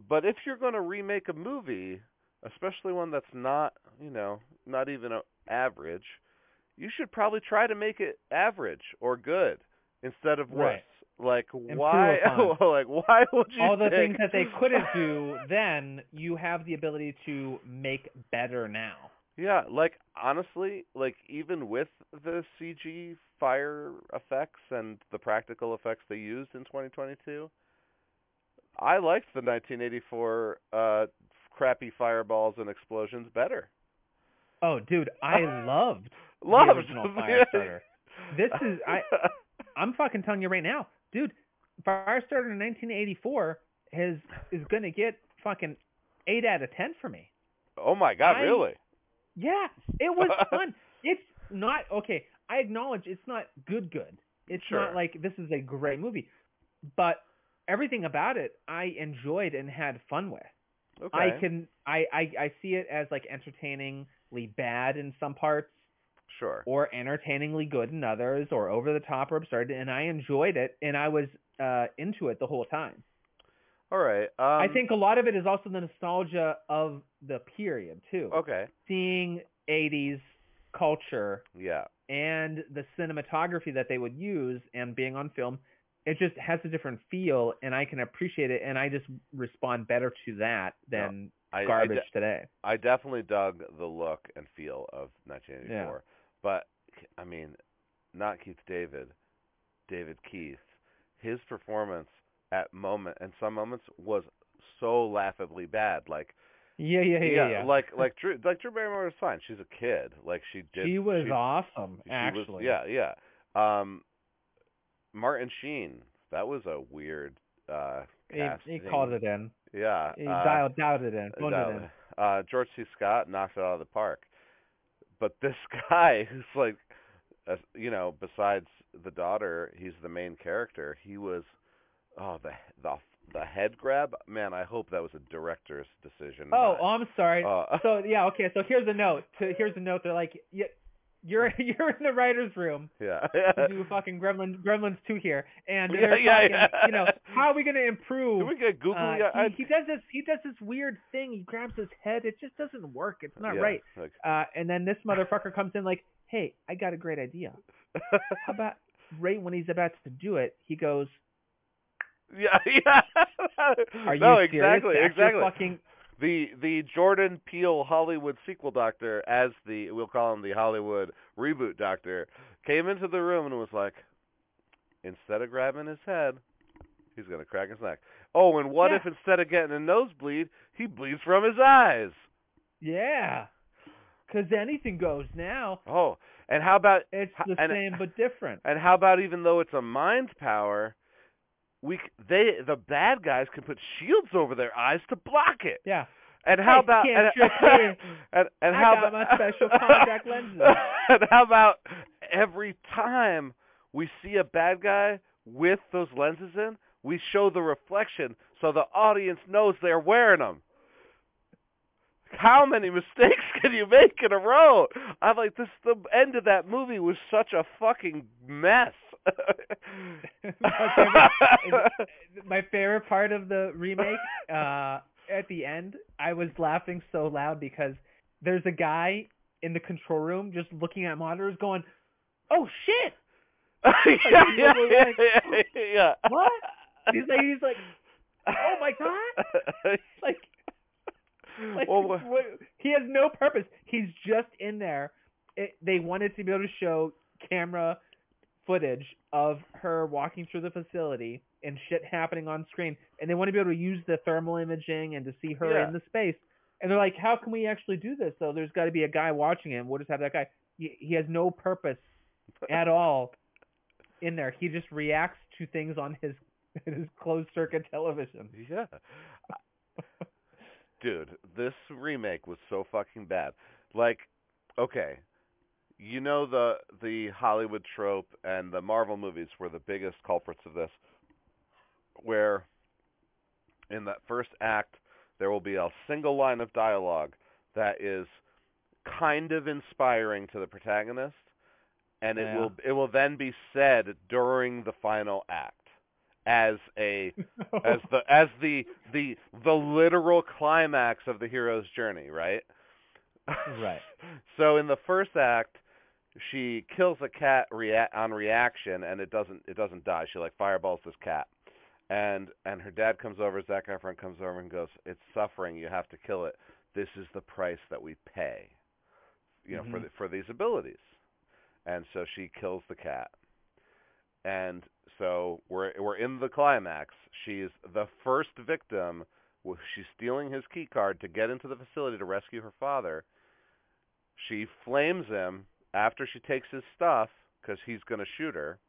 but if you're going to remake a movie, especially one that's not, you know, not even a average, you should probably try to make it average or good instead of worse. Right. Like why? like why would you? All the think- things that they couldn't do then, you have the ability to make better now. Yeah, like honestly, like even with the CG fire effects and the practical effects they used in 2022, I liked the 1984 uh crappy fireballs and explosions better. Oh, dude, I loved Loved the original Firestarter. This is I. I'm fucking telling you right now, dude. Firestarter in 1984 has is gonna get fucking eight out of ten for me. oh my god, I- really? Yeah, it was fun. It's not okay. I acknowledge it's not good. Good. It's Sure. not like this is a great movie, but everything about it I enjoyed and had fun with. Okay. I can I, I I see it as like entertainingly bad in some parts Sure. or entertainingly good in others or over the top or absurd and I enjoyed it and I was uh into it the whole time. All right. Um, I think a lot of it is also the nostalgia of the period too. Okay. Seeing 80s culture Yeah. and the cinematography that they would use and being on film it just has a different feel and I can appreciate it and I just respond better to that than I, I garbage de- today. I definitely dug the look and feel of 1984, but I mean, not Keith David, David Keith. His performance at moment and some moments was so laughably bad. Like Yeah, yeah, yeah, yeah. like like Drew like Drew Barrymore was fine. She's a kid. Like she did. she was she, awesome she actually. Was, yeah, yeah. Um, Martin Sheen. That was a weird uh He, casting. he called it in. Yeah. He uh, dialed, dialed it in. Phoned dialed it in. Uh, George C. Scott knocked it out of the park. But this guy who's like, uh, you know, besides the daughter, he's the main character. He was, oh, the the the head grab. Man, I hope that was a director's decision. Oh, not- oh, I'm sorry. uh, so yeah, okay. So here's a note. To, here's a note. They're like, yeah, you're you're in the writers' room yeah. to do fucking Gremlins Gremlins two here, and Yeah, they're yeah, yeah. you know, how are we gonna improve? Can we get googly? Uh, I- he, he does this. He does this weird thing. He grabs his head. It just doesn't work. It's not right. Like, Uh, and then this motherfucker comes in like, "Hey, I got a great idea. How about right when he's about to do it, he goes, yeah, yeah. "Are you no, serious? exactly, That's exactly. Fucking the the Jordan Peele Hollywood sequel doctor, as the we'll call him the Hollywood reboot doctor, came into the room and was like, instead of grabbing his head, he's gonna crack his neck. Oh, and what Yeah. if instead of getting a nosebleed, he bleeds from his eyes? yeah." Because anything goes now. Oh, and how about It's the and- same but different. and how about even though it's a mind power, we they the bad guys can put shields over their eyes to block it. Yeah. And how Hey, about can't and, and, and how about my special contact lenses. and how about every time we see a bad guy with those lenses in, we show the reflection so the audience knows they're wearing them. How many mistakes can you make in a row? I'm like, this. The end of that movie was such a fucking mess. my, favorite, my favorite part of the remake, uh, at the end, I was laughing so loud because there's a guy in the control room just looking at monitors going, "Oh shit!" yeah, yeah, yeah, yeah, yeah. What? He's like, he's like, "Oh my god!" Like, like well, wha- what, he has no purpose. He's just in there. It, they wanted to be able to show camera footage of her walking through the facility and shit happening on screen, and they want to be able to use the thermal imaging and to see her Yeah. in the space. And they're like, "How can we actually do this?" So there's got to be a guy watching him. We'll just have that guy. He, he has no purpose at all in there. He just reacts to things on his his closed circuit television. Yeah. Dude, this remake was so fucking bad. Like, okay, you know the the Hollywood trope and the Marvel movies were the biggest culprits of this, where in that first act there will be a single line of dialogue that is kind of inspiring to the protagonist, and it Yeah. will it will then be said during the final act as a as the as the the the literal climax of the hero's journey, right? Right. so in the first act, she kills a cat rea- on reaction, and it doesn't it doesn't die. She like fireballs this cat, and and her dad comes over. Zac Efron comes over and goes, "It's suffering. You have to kill it. This is the price that we pay, you know, for Mhm. the, for these abilities." And so she kills the cat, and so we're we're in the climax. She's the first victim. She's stealing his key card to get into the facility to rescue her father. She flames him after she takes his stuff because he's going to shoot her,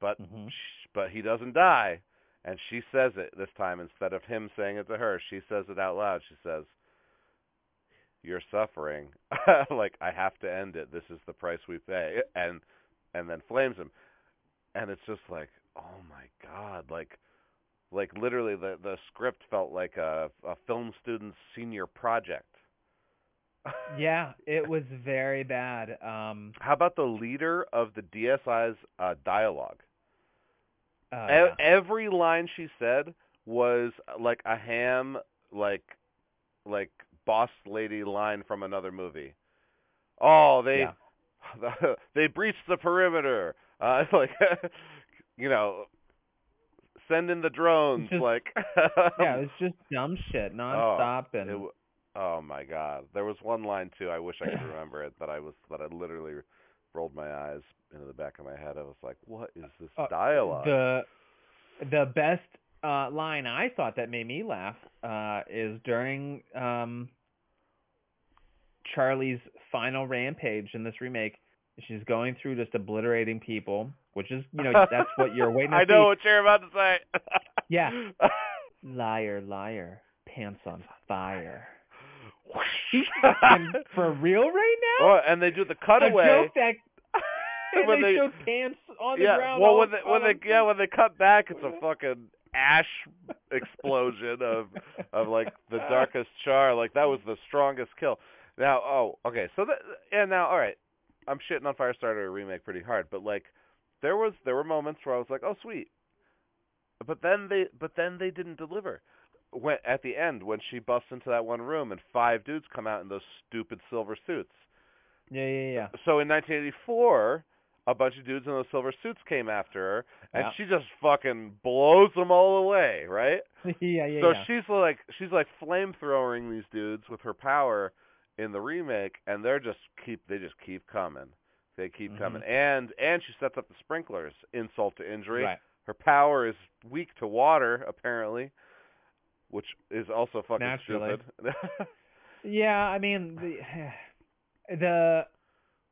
but Mhm. sh- but he doesn't die. And she says it this time instead of him saying it to her. She says it out loud. She says, you're suffering. like I have to end it. This is the price we pay." And and then flames him. And it's just like, "Oh my god, like like literally the the script felt like a a film student's senior project. Yeah, it was very bad. Um How about the leader of the DSI's uh dialogue? uh, E- every line she said was like a ham like like boss lady line from another movie. Oh, they Yeah. they breached the perimeter. Uh like you know, send in the drones Just- like yeah, it was just dumb shit nonstop and It, oh my god. There was one line too. I wish I could remember it, but I was but I literally rolled my eyes into the back of my head. I was like, "What is this Uh, dialogue?" The the best uh, line I thought that made me laugh uh, is during um, Charlie's final rampage in this remake. She's going through just obliterating people, which is you know that's what you're waiting to I see. know what you're about to say. Yeah. Liar, liar, pants on fire. For real right now? oh, and they do the A cutaway joke that and when they, they showed pants on the yeah, ground. well when they when they yeah when they cut back, it's a fucking ash explosion of of like the darkest char. Like that was the strongest kill. Now, oh, okay, so that and now, all right, I'm shitting on Firestarter remake pretty hard, but like there was there were moments where I was like, oh sweet, but then they but then they didn't deliver. When at the end when she busts into that one room and five dudes come out in those stupid silver suits. Yeah, yeah, yeah. So in 1984, a bunch of dudes in those silver suits came after her, and Yeah. she just fucking blows them all away, right? yeah, yeah, so yeah. she's like she's like flamethrowing these dudes with her power in the remake, and they're just keep they just keep coming. They keep Mhm. coming, and and she sets up the sprinklers. Insult to injury. Right. Her power is weak to water, apparently, which is also fucking Naturally. stupid. Yeah, I mean the the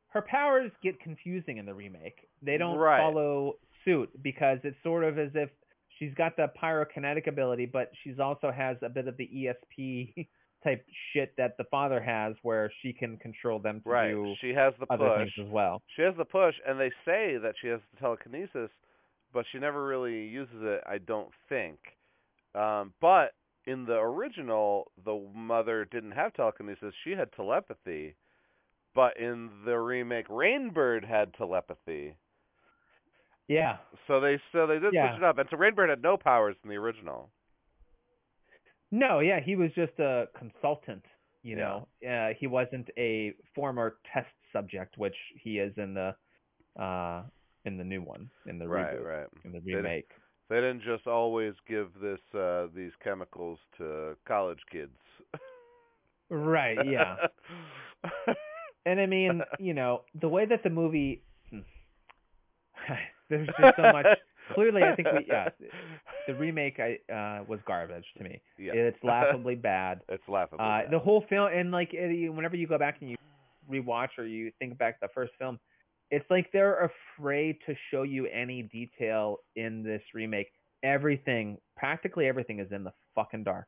her powers get confusing in the remake. They don't Right. follow suit because it's sort of as if she's got the pyrokinetic ability, but she's also has a bit of the ESP type shit that the father has, where she can control them to right. do She has the other push. things as well. She has the push, and they say that she has the telekinesis, but she never really uses it. I don't think. Um, but in the original, the mother didn't have telekinesis; she had telepathy. But in the remake, Rainbird had telepathy. Yeah, So they so they did Yeah. switch it up, and so Rainbird had no powers in the original. no, yeah, he was just a consultant. You Yeah. know, uh, he wasn't a former test subject, which he is in the uh in the new one in the right, reboot. right. in the remake. They didn't just always give this uh these chemicals to college kids. Right, yeah. and I mean, you know, the way that the movie hmm. there's just so much clearly I think we yeah, the remake I uh was garbage to me. Yeah. It's laughably bad. It's laughable. Uh the whole film and like it, whenever you go back and you rewatch or you think back to the first film, it's like they're afraid to show you any detail in this remake. Everything, practically everything is in the fucking dark.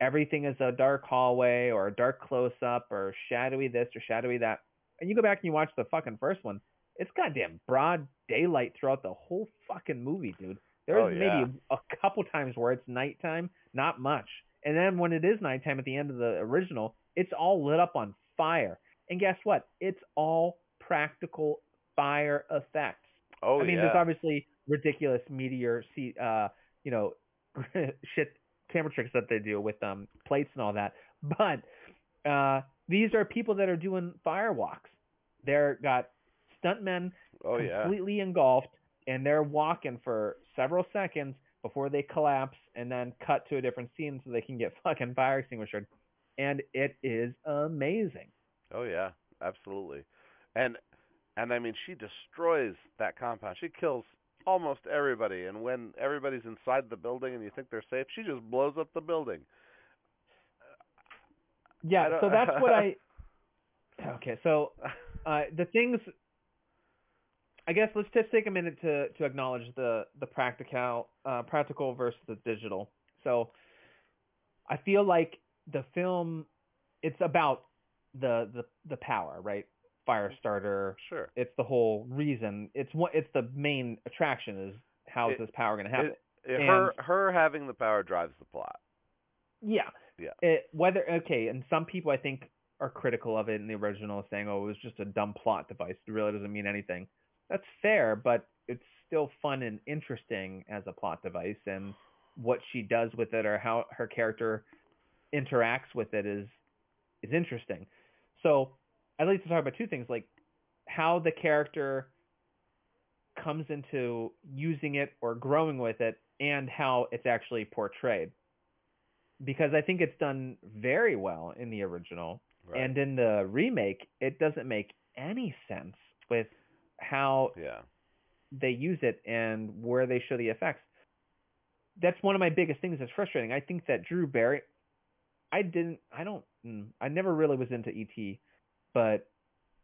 Everything is a dark hallway or a dark close up or shadowy this or shadowy that. And you go back and you watch the fucking first one, it's goddamn broad daylight throughout the whole fucking movie, dude. There's Oh, yeah. maybe a couple times where it's nighttime, not much. And then when it is nighttime at the end of the original, it's all lit up on fire. And guess what? It's all practical fire effects. oh I mean, yeah. there's obviously ridiculous meteor, see, uh, you know, shit camera tricks that they do with um plates and all that. But uh, these are people that are doing firewalks. They're got stuntmen oh yeah. completely engulfed, and they're walking for several seconds before they collapse, and then cut to a different scene so they can get fucking fire extinguished. And it is amazing. Oh yeah, absolutely. And and I mean she destroys that compound. She kills almost everybody and when everybody's inside the building and you think they're safe, she just blows up the building. Yeah, so that's what I. Okay, so uh, the things. I guess let's just take a minute to to acknowledge the the practical uh, practical versus the digital. So I feel like the film it's about the the the power, right? Fire mm-hmm. starter. Sure. It's the whole reason. It's what it's the main attraction is how is It- this power going to happen? It- it- her her having the power drives the plot. Yeah. Yeah. It, whether okay, and some people I think are critical of it in the original, saying, "Oh, it was just a dumb plot device. It really doesn't mean anything." That's fair, but it's still fun and interesting as a plot device, and what she does with it or how her character interacts with it is is interesting. So I'd like to talk about two things, like how the character comes into using it or growing with it, and how it's actually portrayed because I think it's done very well in the original. Right. And in the remake, it doesn't make any sense with how yeah. they use it and where they show the effects. That's one of my biggest things that's frustrating. I think that Drew Barry I didn't I don't mm, I never really was into ET, but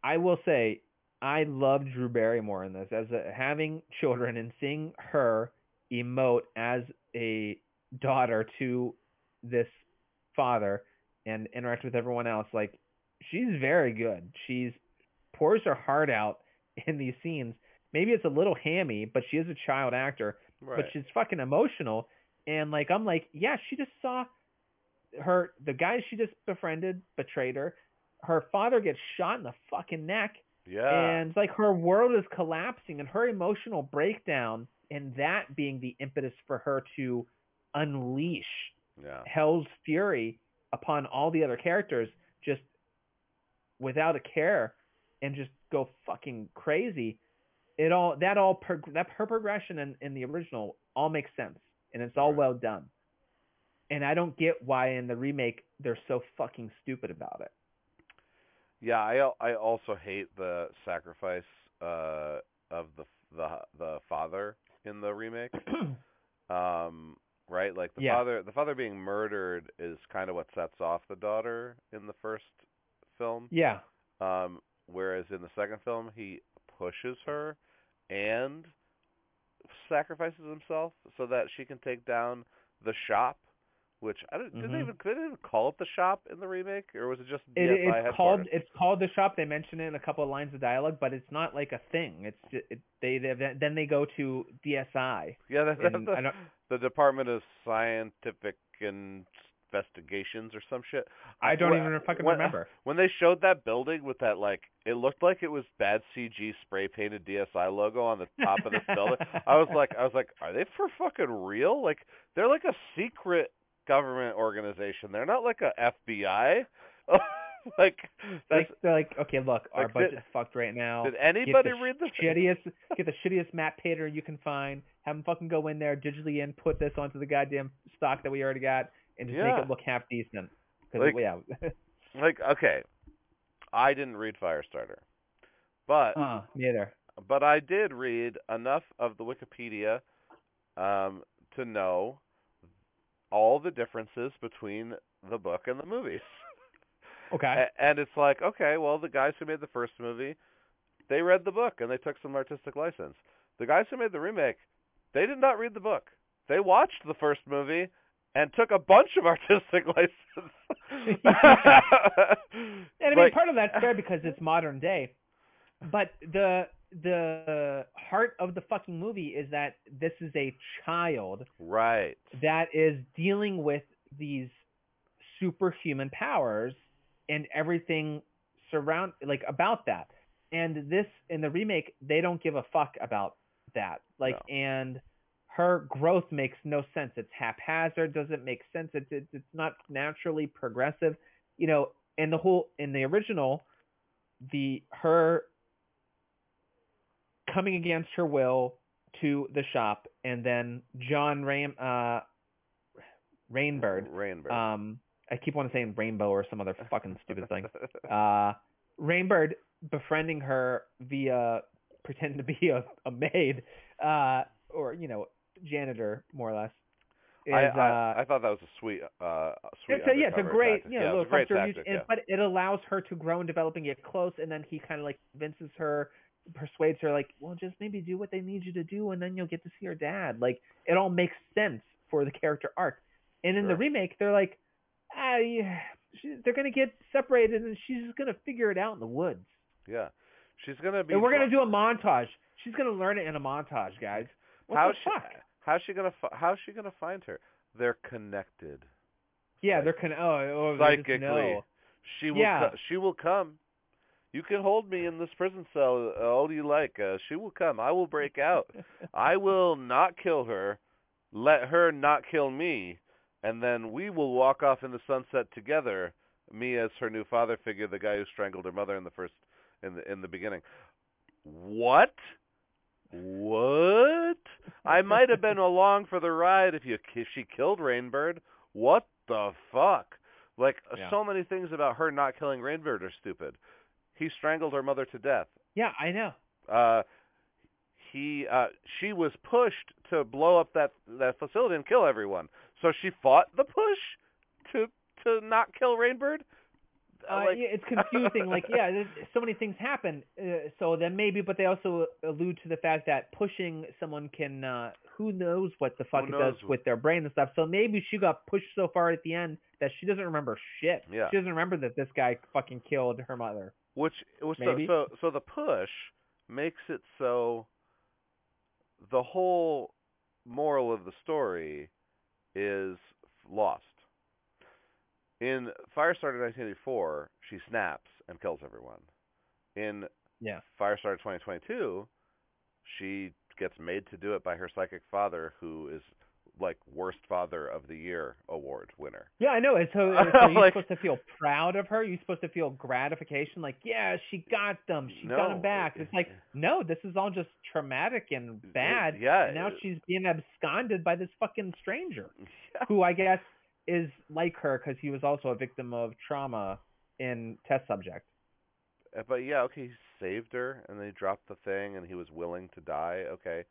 I will say I love Drew Barrymore in this as a, having children and seeing her emote as a daughter to this father and interact with everyone else like she's very good. She's pours her heart out in these scenes. Maybe it's a little hammy but she is a child actor Right. but she's fucking emotional. And like i'm like yeah she just saw her the guy she just befriended betrayed her her father gets shot in the fucking neck yeah. and it's like her world is collapsing and her emotional breakdown and that being the impetus for her to unleash yeah. hell's fury upon all the other characters just without a care and just go fucking crazy it all that all prog- that her progression in, in the original all makes sense and it's all Right. well done and i don't get why in the remake they're so fucking stupid about it Yeah, I al- I also hate the sacrifice uh of the the the father in the remake. Um right? Like the Yeah. father the father being murdered is kind of what sets off the daughter in the first film. yeah Um whereas in the second film he pushes her and sacrifices himself so that she can take down the shop which I don't did they Mhm. even did they even call it the shop in the remake or was it just it, DSI it's called it's called the shop they mention it in a couple of lines of dialogue but it's not like a thing it's ju- it, they, they then they go to dsi Yeah, that, I don't- the Department of Scientific Investigations or some shit. i don't When- even fucking when- remember When they showed that building with that like it looked like it was bad CG spray painted DSI logo on the top of this building. I was like I was like, are they for fucking real? Like they're like a secret government organization. They're not like a FBI. like that's, like they're like okay look our Like, did- budget's fucked right now did anybody the read the shittiest get the shittiest map painter you can find have them fucking go in there digitally input this onto the goddamn stock that we already got and just Yeah. make it look half decent Like- yeah like okay. I didn't read Firestarter. But uh neither but I did read enough of the Wikipedia um, to know all the differences between the book and the movies. okay and it's like, okay, well, the guys who made the first movie, they read the book and they took some artistic license. The guys who made the remake, they did not read the book. They watched the first movie and took a bunch of artistic license. And I mean, Like- part of that's fair because it's modern day, but the the heart of the fucking movie is that this is a child right. that is dealing with these superhuman powers and everything surround like about that. And this in the remake, they don't give a fuck about that. Like No. and her growth makes no sense. It's haphazard, doesn't make sense. It's it's, it's not naturally progressive. You know, and the whole in the original, the her coming against her will to the shop, and then John Rain uh Rainbird. Rainbird. Um, I keep wanting to say Rainbow or some other fucking stupid thing. Uh, Rainbird befriending her via pretending to be a, a maid, uh, or you know, janitor more or less. Is, I, uh, I, I thought that was a sweet, uh, sweet. it's a, yeah, it's a great, tactic. you know, was little a great tactic. and, yeah. but it allows her to grow and develop and get close, and then he kind of like convinces her, persuades her, like, well, just maybe do what they need you to do, and then you'll get to see your dad. Like, it all makes sense for the character arc. And in the remake, they're like, ah, yeah, she, they're gonna get separated, and she's just gonna figure it out in the woods. Yeah, she's gonna be. And we're gonna do a montage. She's gonna learn it in a montage, guys. What How the she- fuck? How's she gonna? How's she gonna find her? They're connected. Yeah, Psych- they're con- oh, oh psychically. She will. Yeah. co- she will come. You can hold me in this prison cell all you like. Uh, she will come. I will break out. I will not kill her. Let her not kill me, and then we will walk off in the sunset together. Me as her new father figure, the guy who strangled her mother in the first in the in the beginning. What? What? I might have been along for the ride if you if she killed Rainbird. What the fuck? Like Yeah. so many things about her not killing Rainbird are stupid. He strangled her mother to death. Yeah, I know. Uh he uh she was pushed to blow up that that facility and kill everyone. So she fought the push to to not kill Rainbird? Uh, like, yeah, it's confusing. like, yeah, so many things happen. Uh, so then maybe, but they also allude to the fact that pushing someone can, uh, who knows what the fuck Who it does with their brain and stuff. So maybe she got pushed so far at the end that she doesn't remember shit. Yeah. She doesn't remember that this guy fucking killed her mother. Which was so, so so the push makes it so the whole moral of the story is lost. In Firestarter 1984, she snaps and kills everyone. In Yeah. Firestarter 2022, she gets made to do it by her psychic father, who is like worst father of the year award winner. Yeah, I know. And so, so are you Like- supposed to feel proud of her? You're supposed to feel gratification, like, yeah, she got them, she got them back. It's like, no, this is all just traumatic and bad. yeah, And now it- she's being absconded by this fucking stranger, Yeah. who I guess is like her because he was also a victim of trauma in Test Subject. Uh, But yeah, okay, he saved her and then he dropped the thing and he was willing to die. Okay.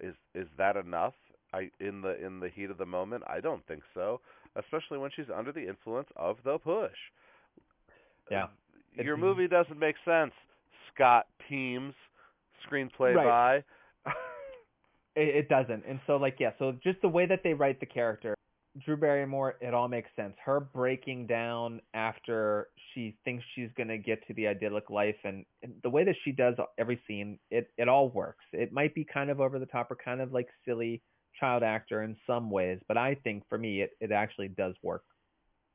Is is that enough? I in the in the heat of the moment, I don't think so, especially when she's under the influence of the push. Yeah. Uh, your It's- movie doesn't make sense. Scott Teems, screenplay Right. by It, it doesn't. And so, like, yeah, so just the way that they write the character, Drew Barrymore, it all makes sense. Her breaking down after she thinks she's going to get to the idyllic life and, and the way that she does every scene, it, it all works. It might be kind of over the top or kind of like silly child actor in some ways, but I think for me, it, it actually does work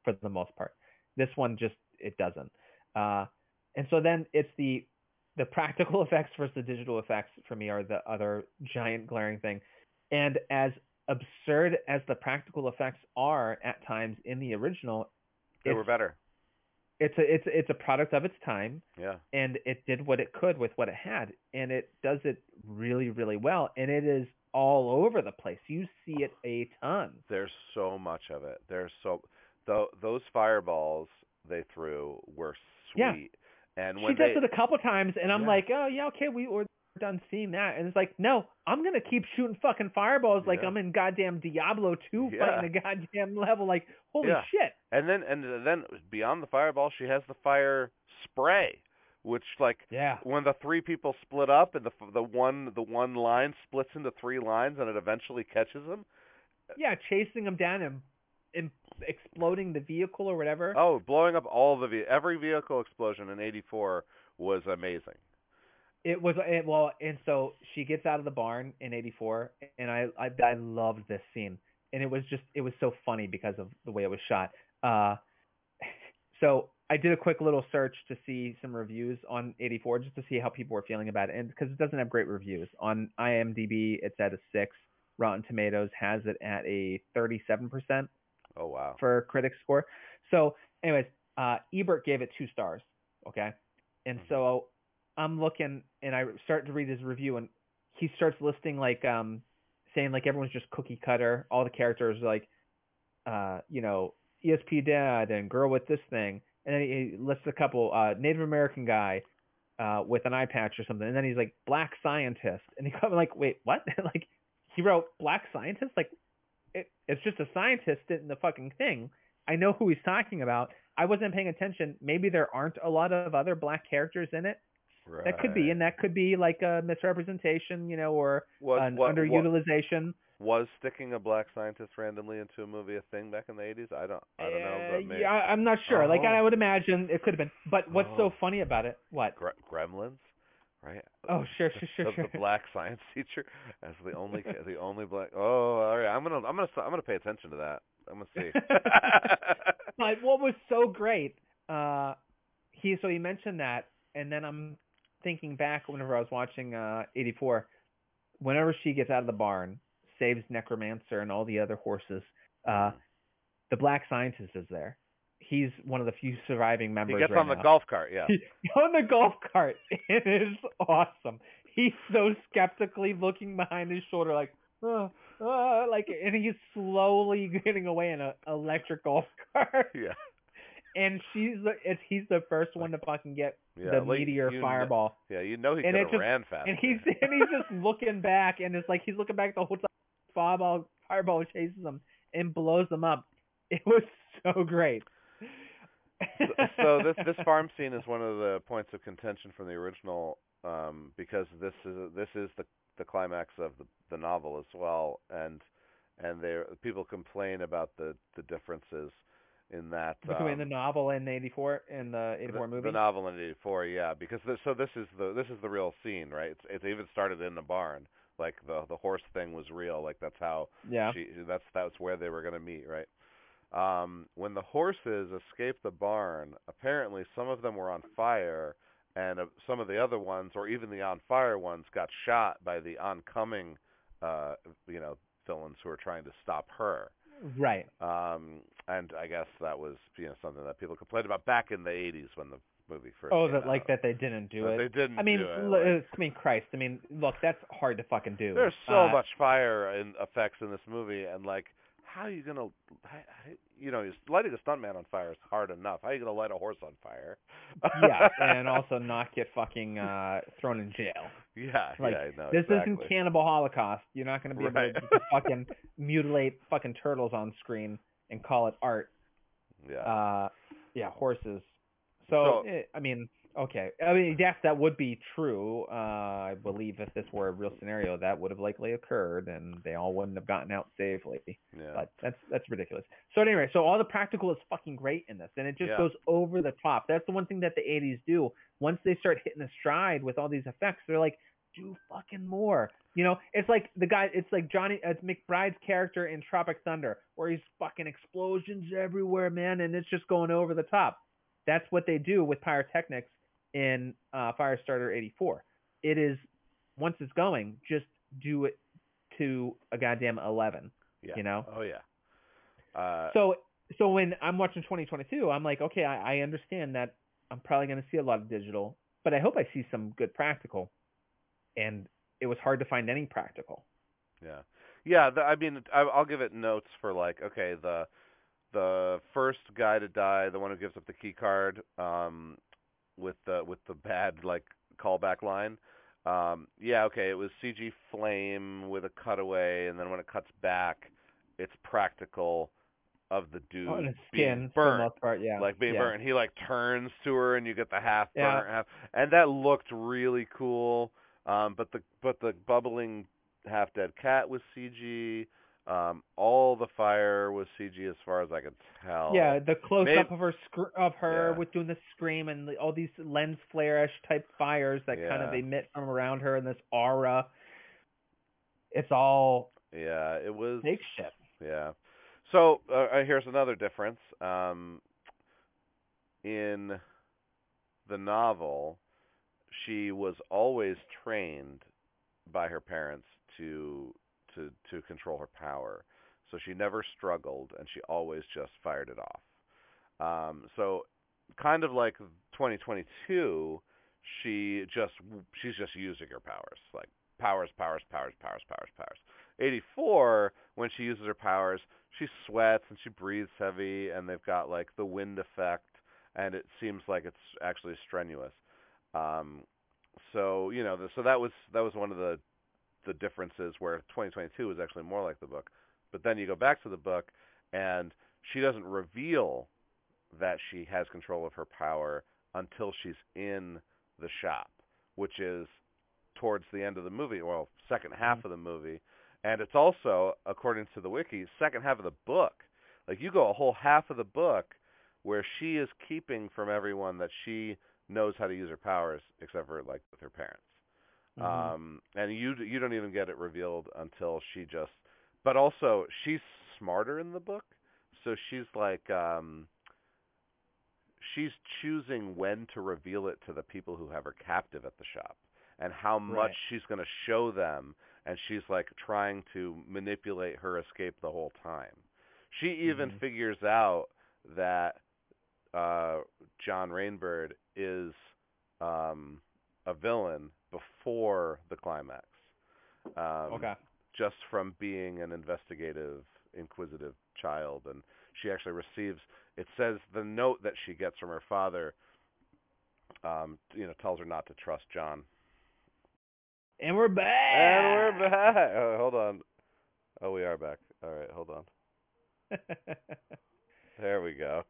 for the most part. This one just, it doesn't. Uh, and so then it's the the practical effects versus the digital effects for me are the other giant glaring thing. And as absurd as the practical effects are at times in the original, they were better. it's a it's it's a product of its time Yeah. and it did what it could with what it had and it does it really really well and it is all over the place. You see it a ton. There's so much of it. There's so tho- those fireballs they threw were sweet. Yeah. And She does they it a couple times and I'm Yeah. like, "Oh, yeah, okay, we were done seeing that." And it's like, "No, I'm to keep shooting fucking fireballs like Yeah. I'm in goddamn Diablo 2 Yeah. fighting a goddamn level like, holy Yeah. shit." And then and then beyond the fireball, she has the fire spray, which like Yeah. when the three people split up and the the one the one line splits into three lines and it eventually catches them. Yeah, chasing them down and, and exploding the vehicle or whatever. Oh, blowing up all the ve- every vehicle explosion in '84 was amazing. It was it, well, and so she gets out of the barn in '84, and I, I I loved this scene, and it was just it was so funny because of the way it was shot. Uh, so I did a quick little search to see some reviews on '84 just to see how people were feeling about it, and because it doesn't have great reviews on IMDb, it's at a six. Rotten Tomatoes has it at a 37% Oh wow. for critic score. So, anyways, uh, Ebert gave it two stars. Okay, and Mhm. so I'm looking and I start to read his review, and he starts listing like um saying like everyone's just cookie cutter. All the characters are like, uh, you know, ESP dad and girl with this thing, and then he lists a couple uh Native American guy. Uh, with an eye patch or something, and then he's like black scientist, and he I'm like, wait, what? like he wrote black scientist? Like it, it's just a scientist in the fucking thing. I know who he's talking about. I wasn't paying attention. Maybe there aren't a lot of other black characters in it. That could be, and that could be like a misrepresentation, you know, or what, an what, what, underutilization. Was sticking a black scientist randomly into a movie a thing back in the 80s? I don't I don't know, Uh, but maybe yeah, I'm not sure. Like Oh. I would imagine it could have been. But what's Oh. so funny about it? What? Gre- Gremlins, right? Oh, sure, sure, sure, the, sure. the black science teacher as the only the only black. Oh, all right. I'm gonna I'm gonna I'm gonna pay attention to that. I'm gonna see. But what was so great, uh, he so he mentioned that, and then I'm thinking back whenever I was watching uh 84, whenever she gets out of the barn, saves Necromancer and all the other horses, uh, the black scientist is there. He's one of the few surviving members. he gets right on the now. golf cart. Yeah. on the golf cart. It is awesome. He's so skeptically looking behind his shoulder, like, uh, uh, like, and he's slowly getting away in a electric golf cart. Yeah. And she's the, it's he's the first one to fucking get Yeah. the like, meteor fireball. yeah, you know he And could have ran fast. And he's and he's just looking back, and it's like he's looking back the whole time. Fireball, fireball chases them and blows them up. It was so great. so, so this this farm scene is one of the points of contention from the original um because this is this is the the climax of the the novel as well and and there people complain about the the differences in that between um, the novel and the 84 and the 84 the, movie. the novel in 84 yeah because this, so this is the this is the real scene right it's it even started in the barn like the the horse thing was real like that's how yeah. she that's that's where they were going to meet, right? Um, when the horses escaped the barn, apparently some of them were on fire, and uh, some of the other ones, or even the on fire ones, got shot by the oncoming, uh, you know, villains who were trying to stop her. Right. Um, and I guess that was you know something that people complained about back in the 80s when the movie first. Oh, that like that they didn't do That it. They didn't. I mean, do it. like- uh, I mean, Christ. I mean, look, that's hard to fucking do. There's so Uh, much fire and effects in this movie, and like, how are you gonna, how, you know, lighting a stuntman on fire is hard enough. How are you gonna light a horse on fire? yeah, and also not get fucking uh thrown in jail. yeah, like, yeah, no, this exactly. isn't Cannibal Holocaust. You're not going to be able Right. to fucking mutilate fucking turtles on screen and call it art. yeah, Uh, yeah, horses. So, So- eh, I mean, okay. I mean, yes, that would be true. Uh, I believe if this were a real scenario, that would have likely occurred, and they all wouldn't have gotten out safely. yeah, But that's that's ridiculous. So anyway, so all the practical is fucking great in this, and it just Yeah. goes over the top. That's the one thing that the '80s do. Once they start hitting a stride with all these effects, they're like, do fucking more. You know, it's like the guy. It's like Johnny. It's McBride's character in Tropic Thunder, where he's fucking explosions everywhere, man, and it's just going over the top. That's what they do with pyrotechnics in uh, Firestarter '84. It is once it's going, just do it to a goddamn eleven. yeah. You know. Oh yeah. Uh, So so when I'm watching 2022, I'm like, okay, I, I understand that I'm probably going to see a lot of digital, but I hope I see some good practical. And it was hard to find any practical. Yeah, yeah. The, I mean, I, I'll give it notes for like, okay, the the first guy to die, the one who gives up the key card, um, with the with the bad like callback line. Um, yeah, okay, it was CG flame with a cutaway, and then when it cuts back, it's practical of the dude On his being the burnt part, yeah. like being yeah. burnt. He like turns to her, and you get the half Yeah. half, and that looked really cool. Um, but the but the bubbling half dead cat was CG. Um, all the fire was CG as far as I could tell. Yeah, the close Maybe- up of her sc- of her Yeah. with doing the scream and the, all these lens flare-ish type fires that kind of emit from around her and this aura. It's all Yeah, it was. fake shit. Yeah. So uh, uh, here's another difference. Um, in the novel, she was always trained by her parents to to to control her power. So she never struggled, and she always just fired it off. Um, so kind of like 2022, she just she's just using her powers, like powers, powers, powers, powers, powers, powers. 84, when she uses her powers, she sweats and she breathes heavy, and they've got like the wind effect, and it seems like it's actually strenuous. Um, so you know, the, so that was that was one of the the differences where 2022 is actually more like the book. But then you go back to the book, and she doesn't reveal that she has control of her power until she's in the shop, which is towards the end of the movie, well, second half mm-hmm. of the movie, and it's also according to the wiki second half of the book. Like you go a whole half of the book where she is keeping from everyone that she knows how to use her powers, except for like with her parents. Mhm. Um, and you you don't even get it revealed until she just. But also, she's smarter in the book, so she's like um, she's choosing when to reveal it to the people who have her captive at the shop, and how much Right. she's going to show them, and she's like trying to manipulate her escape the whole time. She even Mhm. figures out that uh, John Rainbird is um, a villain before the climax. Um, okay. Just from being an investigative, inquisitive child, and she actually receives. It says the note that she gets from her father, um, you know, tells her not to trust John. And we're back. And we're back. Oh, hold on. Oh, we are back. All right, hold on. There we go.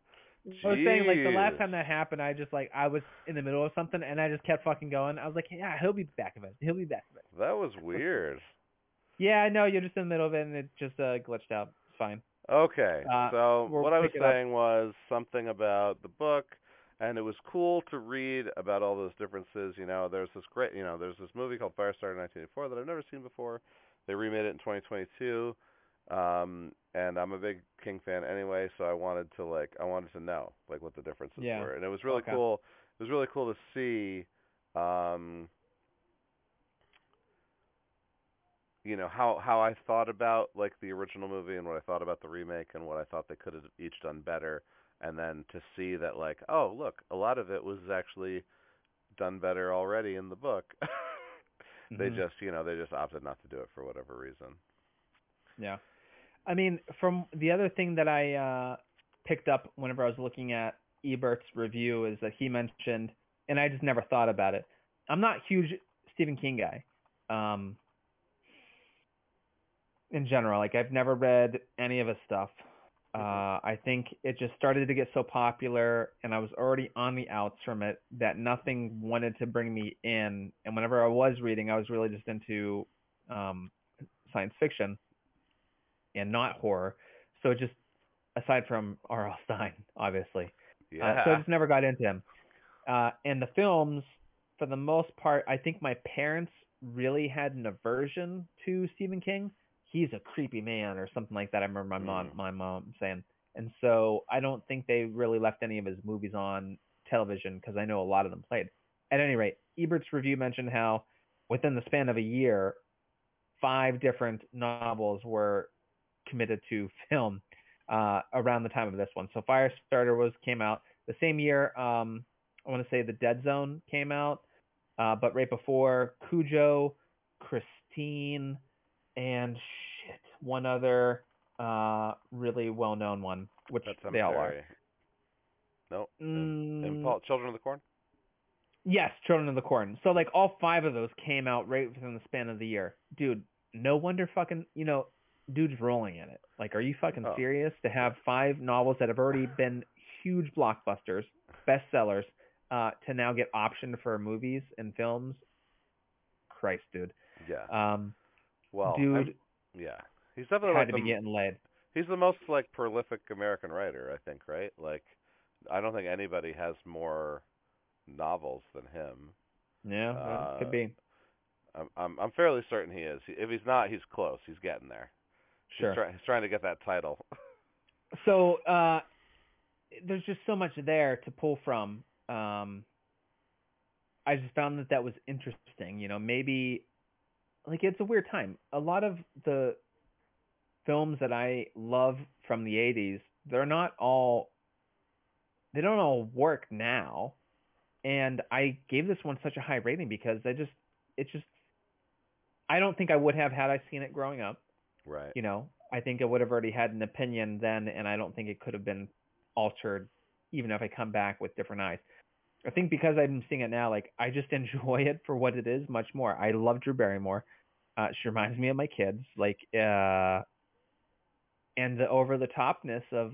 I was saying like the last time that happened, I just like I was in the middle of something and I just kept fucking going. I was like, yeah, he'll be back of it. He'll be back of it. That was weird. Yeah, I know you're just in the middle of it and it just uh, glitched out. It's fine. Okay, Uh, so what I was it up. saying was something about the book, and it was cool to read about all those differences. You know, there's this great, you know, there's this movie called Firestarter 1984 that I've never seen before. They remade it in 2022, um, and I'm a big King fan anyway, so I wanted to like, I wanted to know like what the differences Yeah. were, and it was really Okay. cool. It was really cool to see. Um, you know how how I thought about like the original movie and what I thought about the remake and what I thought they could have each done better and then to see that like oh look a lot of it was actually done better already in the book they Mhm. just you know they just opted not to do it for whatever reason Yeah. I mean, from the other thing that I uh, picked up whenever I was looking at Ebert's review is that he mentioned, and I just never thought about it. I'm not huge Stephen King guy. Um, in general, like I've never read any of his stuff. Uh, I think it just started to get so popular, and I was already on the outs from it that nothing wanted to bring me in. And whenever I was reading, I was really just into um, science fiction and not horror. So just aside from R.L. Stine, obviously. yeah Uh, so I just never got into him. Uh, and the films, for the most part, I think my parents really had an aversion to Stephen King. He's a creepy man, or something like that. I remember my mom, Mm. my mom saying. And so I don't think they really left any of his movies on television because I know a lot of them played. At any rate, Ebert's review mentioned how within the span of a year, five different novels were committed to film uh, around the time of this one. So Firestarter was came out the same year. Um, I want to say The Dead Zone came out, uh, but right before Cujo, Christine, and shit, one other uh, really well-known one, which they all are. no Mm, and Paul Children of the Corn Yes, Children of the Corn. So like all five of those came out right within the span of the year. Dude, no wonder fucking you know, dude's rolling in it. Like, are you fucking Oh. serious to have five novels that have already been huge blockbusters, bestsellers, uh, to now get optioned for movies and films? Christ, dude. yeah Um, well dude I'm- yeah he's definitely had like to the, be getting laid. He's the most like prolific American writer, I think, right? Like I don't think anybody has more novels than him. Yeah, Uh, could be. I'm I'm I'm fairly certain he is. If he's not, he's close. He's getting there. Sure. He's, try, he's trying to get that title. so uh there's just so much there to pull from um i just found that that was interesting you know maybe like it's a weird time a lot of the films that i love from the 80s they're not all they don't all work now and i gave this one such a high rating because i just it's just i don't think i would have had i seen it growing up right. you know, I think I would have already had an opinion then, and I don't think it could have been altered, even if I come back with different eyes. I think because I'm seeing it now, like I just enjoy it for what it is much more. I love Drew Barrymore. Uh, she reminds me of my kids, like, uh, and the over the topness of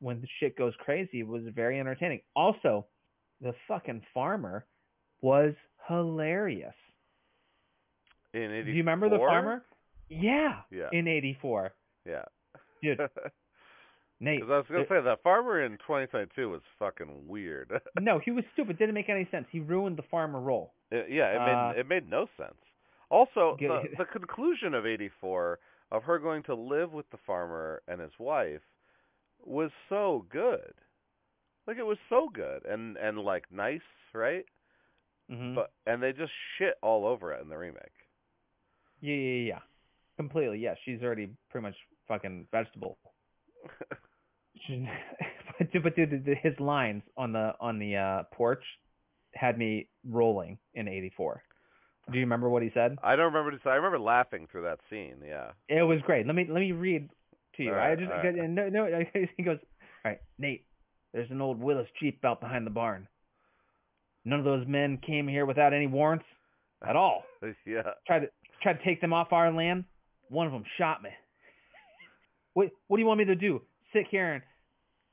when the shit goes crazy was very entertaining. Also, the fucking farmer was hilarious. In Do you remember the farmer? Yeah. Yeah. In '84, Yeah. dude. Nate. Because I was gonna say that farmer in 2022 was fucking weird. no, he was stupid. Didn't make any sense. He ruined the farmer role. It- yeah, it made Uh, it made no sense. Also, the the conclusion of 84 of her going to live with the farmer and his wife was so good. Like it was so good and and like nice, right? hmm But and they just shit all over it in the remake. yeah, yeah, yeah, Completely. Yeah, she's already pretty much fucking vegetable. But dude, but dude, his lines on the on the uh porch had me rolling in '84. Do you remember what he said? I don't remember. I remember laughing through that scene. Yeah. It was great. Let me let me read to you. All I just right. no no he goes, All right, Nate, there's an old Willys Jeep out behind the barn. None of those men came here without any warrants at all. yeah. Tried to tried to take them off our land. One of them shot me. What what do you want me to do? Sit here and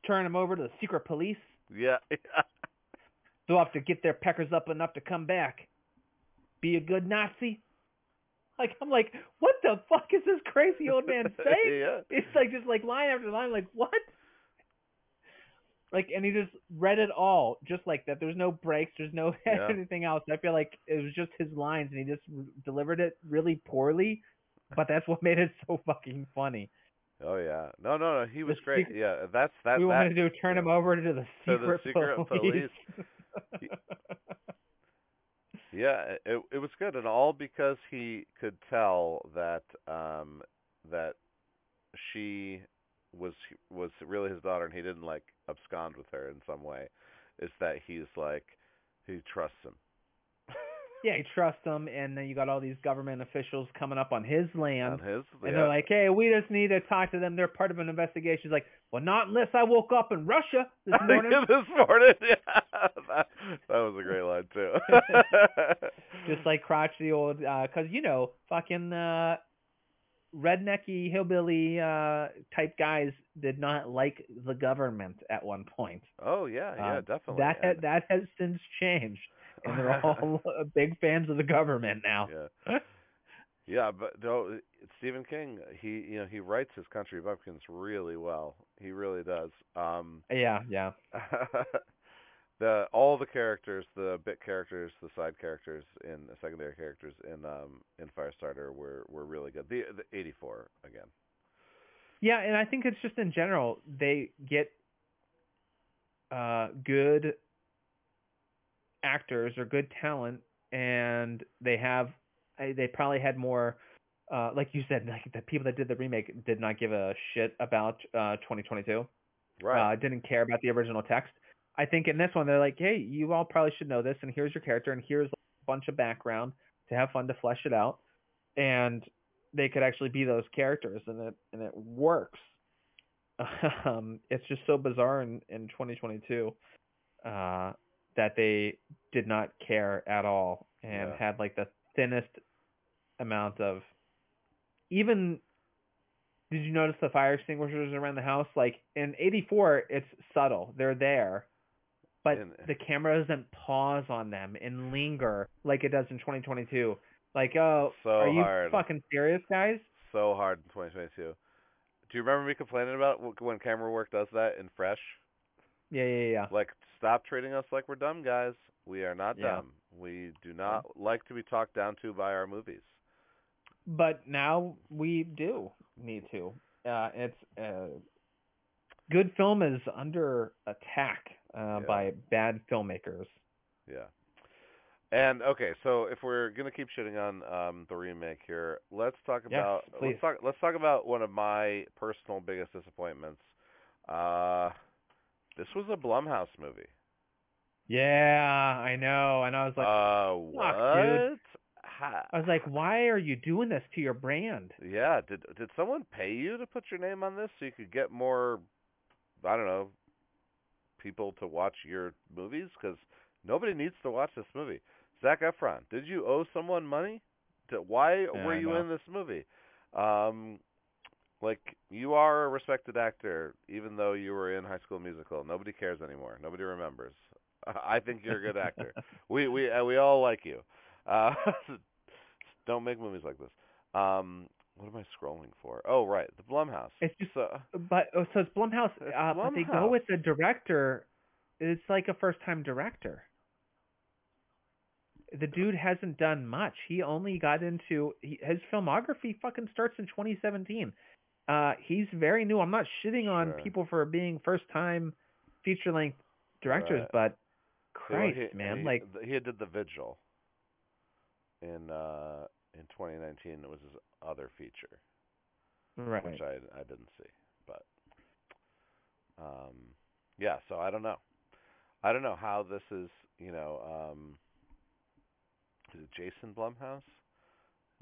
turn them over to the secret police? Yeah. They'll have to get their peckers up enough to come back. Be a good Nazi? Like I'm like, what the fuck is this crazy old man saying? yeah. It's like just like line after line, like what? Like, and he just read it all, just like that. There's no breaks, there's no Yeah. anything else. I feel like it was just his lines, and he just r- delivered it really poorly. But that's what made it so fucking funny. Oh yeah. No, no, no. He was great. secret- Yeah. That's that. we that wanted to do turn him over to the To the secret, secret police. Yeah, it it was good, and all because he could tell that um that she was was really his daughter, and he didn't like abscond with her in some way. Is that he's like he trusts him. Yeah, he trusts him, and then you got all these government officials coming up on his land. on his, And yeah. they're like, hey, we just need to talk to them. They're part of an investigation. He's like, well, not unless I woke up in Russia this morning. this morning, yeah, that, that was a great line too. just like crotch the old, because, you know, fucking uh, rednecky, hillbilly uh, type guys did not like the government at one point. oh yeah, yeah, Um, definitely. That, ha- and- that has since changed. And they're all big fans of the government now. Yeah. Yeah, but no, Stephen King, he you know he writes his country bumpkins really well. He really does. Um, Yeah, yeah. the all the characters, the bit characters, the side characters, and the secondary characters in um in Firestarter were were really good. The the 84 again. Yeah, and I think it's just in general they get uh good actors or good talent and they have they probably had more uh like you said like the people that did the remake did not give a shit about uh 2022. Right. Uh didn't care about the original text. I think in this one they're like, "Hey, you all probably should know this and here's your character and here's a bunch of background to have fun to flesh it out." And they could actually be those characters and it and it works. Um it's just so bizarre in in 2022 uh that they did not care at all and Yeah. had like the thinnest amount of even did you notice the fire extinguishers around the house like in 84 it's subtle they're there but And- eh. the camera doesn't pause on them and linger like it does in 2022 like oh So are you hard. fucking serious guys so hard in 2022. Do you remember me complaining about when camera work does that in Fresh? Yeah yeah yeah Like, stop treating us like we're dumb, guys. We are not Yeah. dumb. We do not like to be talked down to by our movies. but now we do need to. Uh, it's uh, good film is under attack uh, Yeah. by bad filmmakers. Yeah. And okay, so if we're gonna keep shitting on um, the remake here, let's talk Yes, about please. let's talk let's talk about one of my personal biggest disappointments. Uh, this was a Blumhouse movie. Yeah, I know. And I was like, uh, what? dude. I was like, why are you doing this to your brand? yeah, did did someone pay you to put your name on this so you could get more? I don't know, people to watch your movies because nobody needs to watch this movie. Zac Efron, did you owe someone money? To, why Yeah, were you in this movie? Um, like you are a respected actor, even though you were in High School Musical. Nobody cares anymore. Nobody remembers. I think you're a good actor. we we uh, we all like you. Uh, don't make movies like this. Um, what am I scrolling for? Oh, right, the Blumhouse. It's just- so, But oh, so it's Blumhouse. It's uh, But they go with the director. It's like a first-time director. The dude hasn't done much. He only got into he, his filmography. Fucking starts in 2017. Uh, he's very new. I'm not shitting on people for being first-time feature-length directors, Right. but so Christ, he, man, he, like he did the Vigil in uh in 2019. It was his other feature. right. which I I didn't see, but um, yeah. So I don't know. I don't know how this is. You know, um, is it Jason Blumhouse?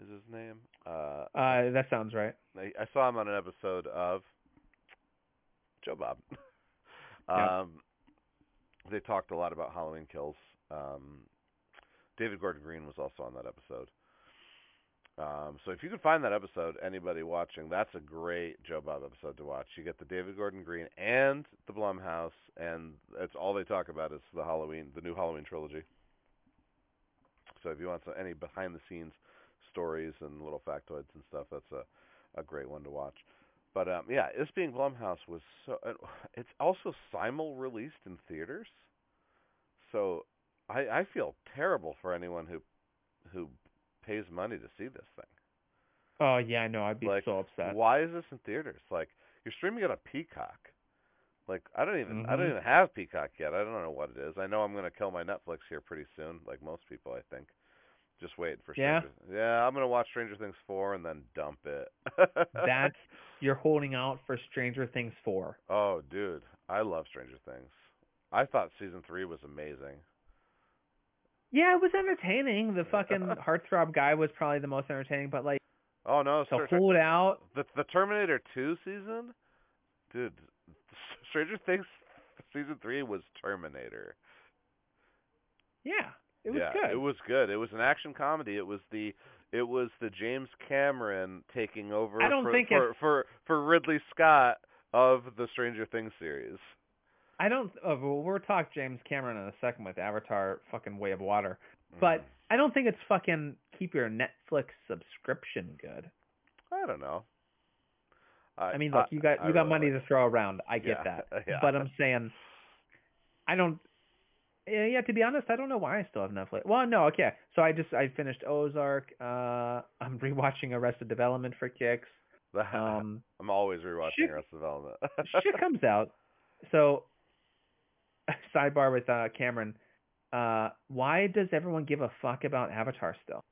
Is his name? Uh, Uh, that sounds right. I, I saw him on an episode of Joe Bob. Yeah. um, they talked a lot about Halloween Kills. Um, David Gordon Green was also on that episode. Um, so if you can find that episode, anybody watching, that's a great Joe Bob episode to watch. You get the David Gordon Green and the Blumhouse, and that's all they talk about is the Halloween, the new Halloween trilogy. So if you want some, any behind the scenes stories and little factoids and stuff, that's a a great one to watch. But um, yeah, this being Blumhouse was so. It's also simul released in theaters, so I I feel terrible for anyone who who pays money to see this thing. Oh yeah, I know. I'd be Like, so upset. Why is this in theaters? Like you're streaming it on Peacock. Like I don't even I don't Mhm. even have Peacock yet. I don't know what it is. I know I'm gonna kill my Netflix here pretty soon, like most people I think. Just wait for Yeah? Stranger Yeah, I'm gonna watch Stranger Things four and then dump it. That's you're holding out for Stranger Things four. Oh dude, I love Stranger Things. I thought season three was amazing. Yeah, it was entertaining. The fucking heartthrob guy was probably the most entertaining, but like Oh no, to Star- hold out. the the Terminator two season, dude. Stranger Things season three was Terminator. Yeah, it was yeah, good. It was good. It was an action comedy. It was the it was the James Cameron taking over I don't for, think for, for for Ridley Scott of the Stranger Things series. I don't. Oh, well, we'll talk James Cameron in a second with Avatar, fucking Way of Water. But Mm. I don't think it's fucking keep your Netflix subscription good. I don't know. I, I mean, look, you got I you got really money like to throw around. I get Yeah, that. yeah. But I'm saying, I don't. Yeah, yeah, to be honest, I don't know why I still have Netflix. Well, no, okay. So I just I finished Ozark. Uh, I'm rewatching Arrested Development for kicks. Um, I'm always rewatching shit- Arrested Development. shit comes out. So, sidebar with uh, Cameron. Uh, why does everyone give a fuck about Avatar still?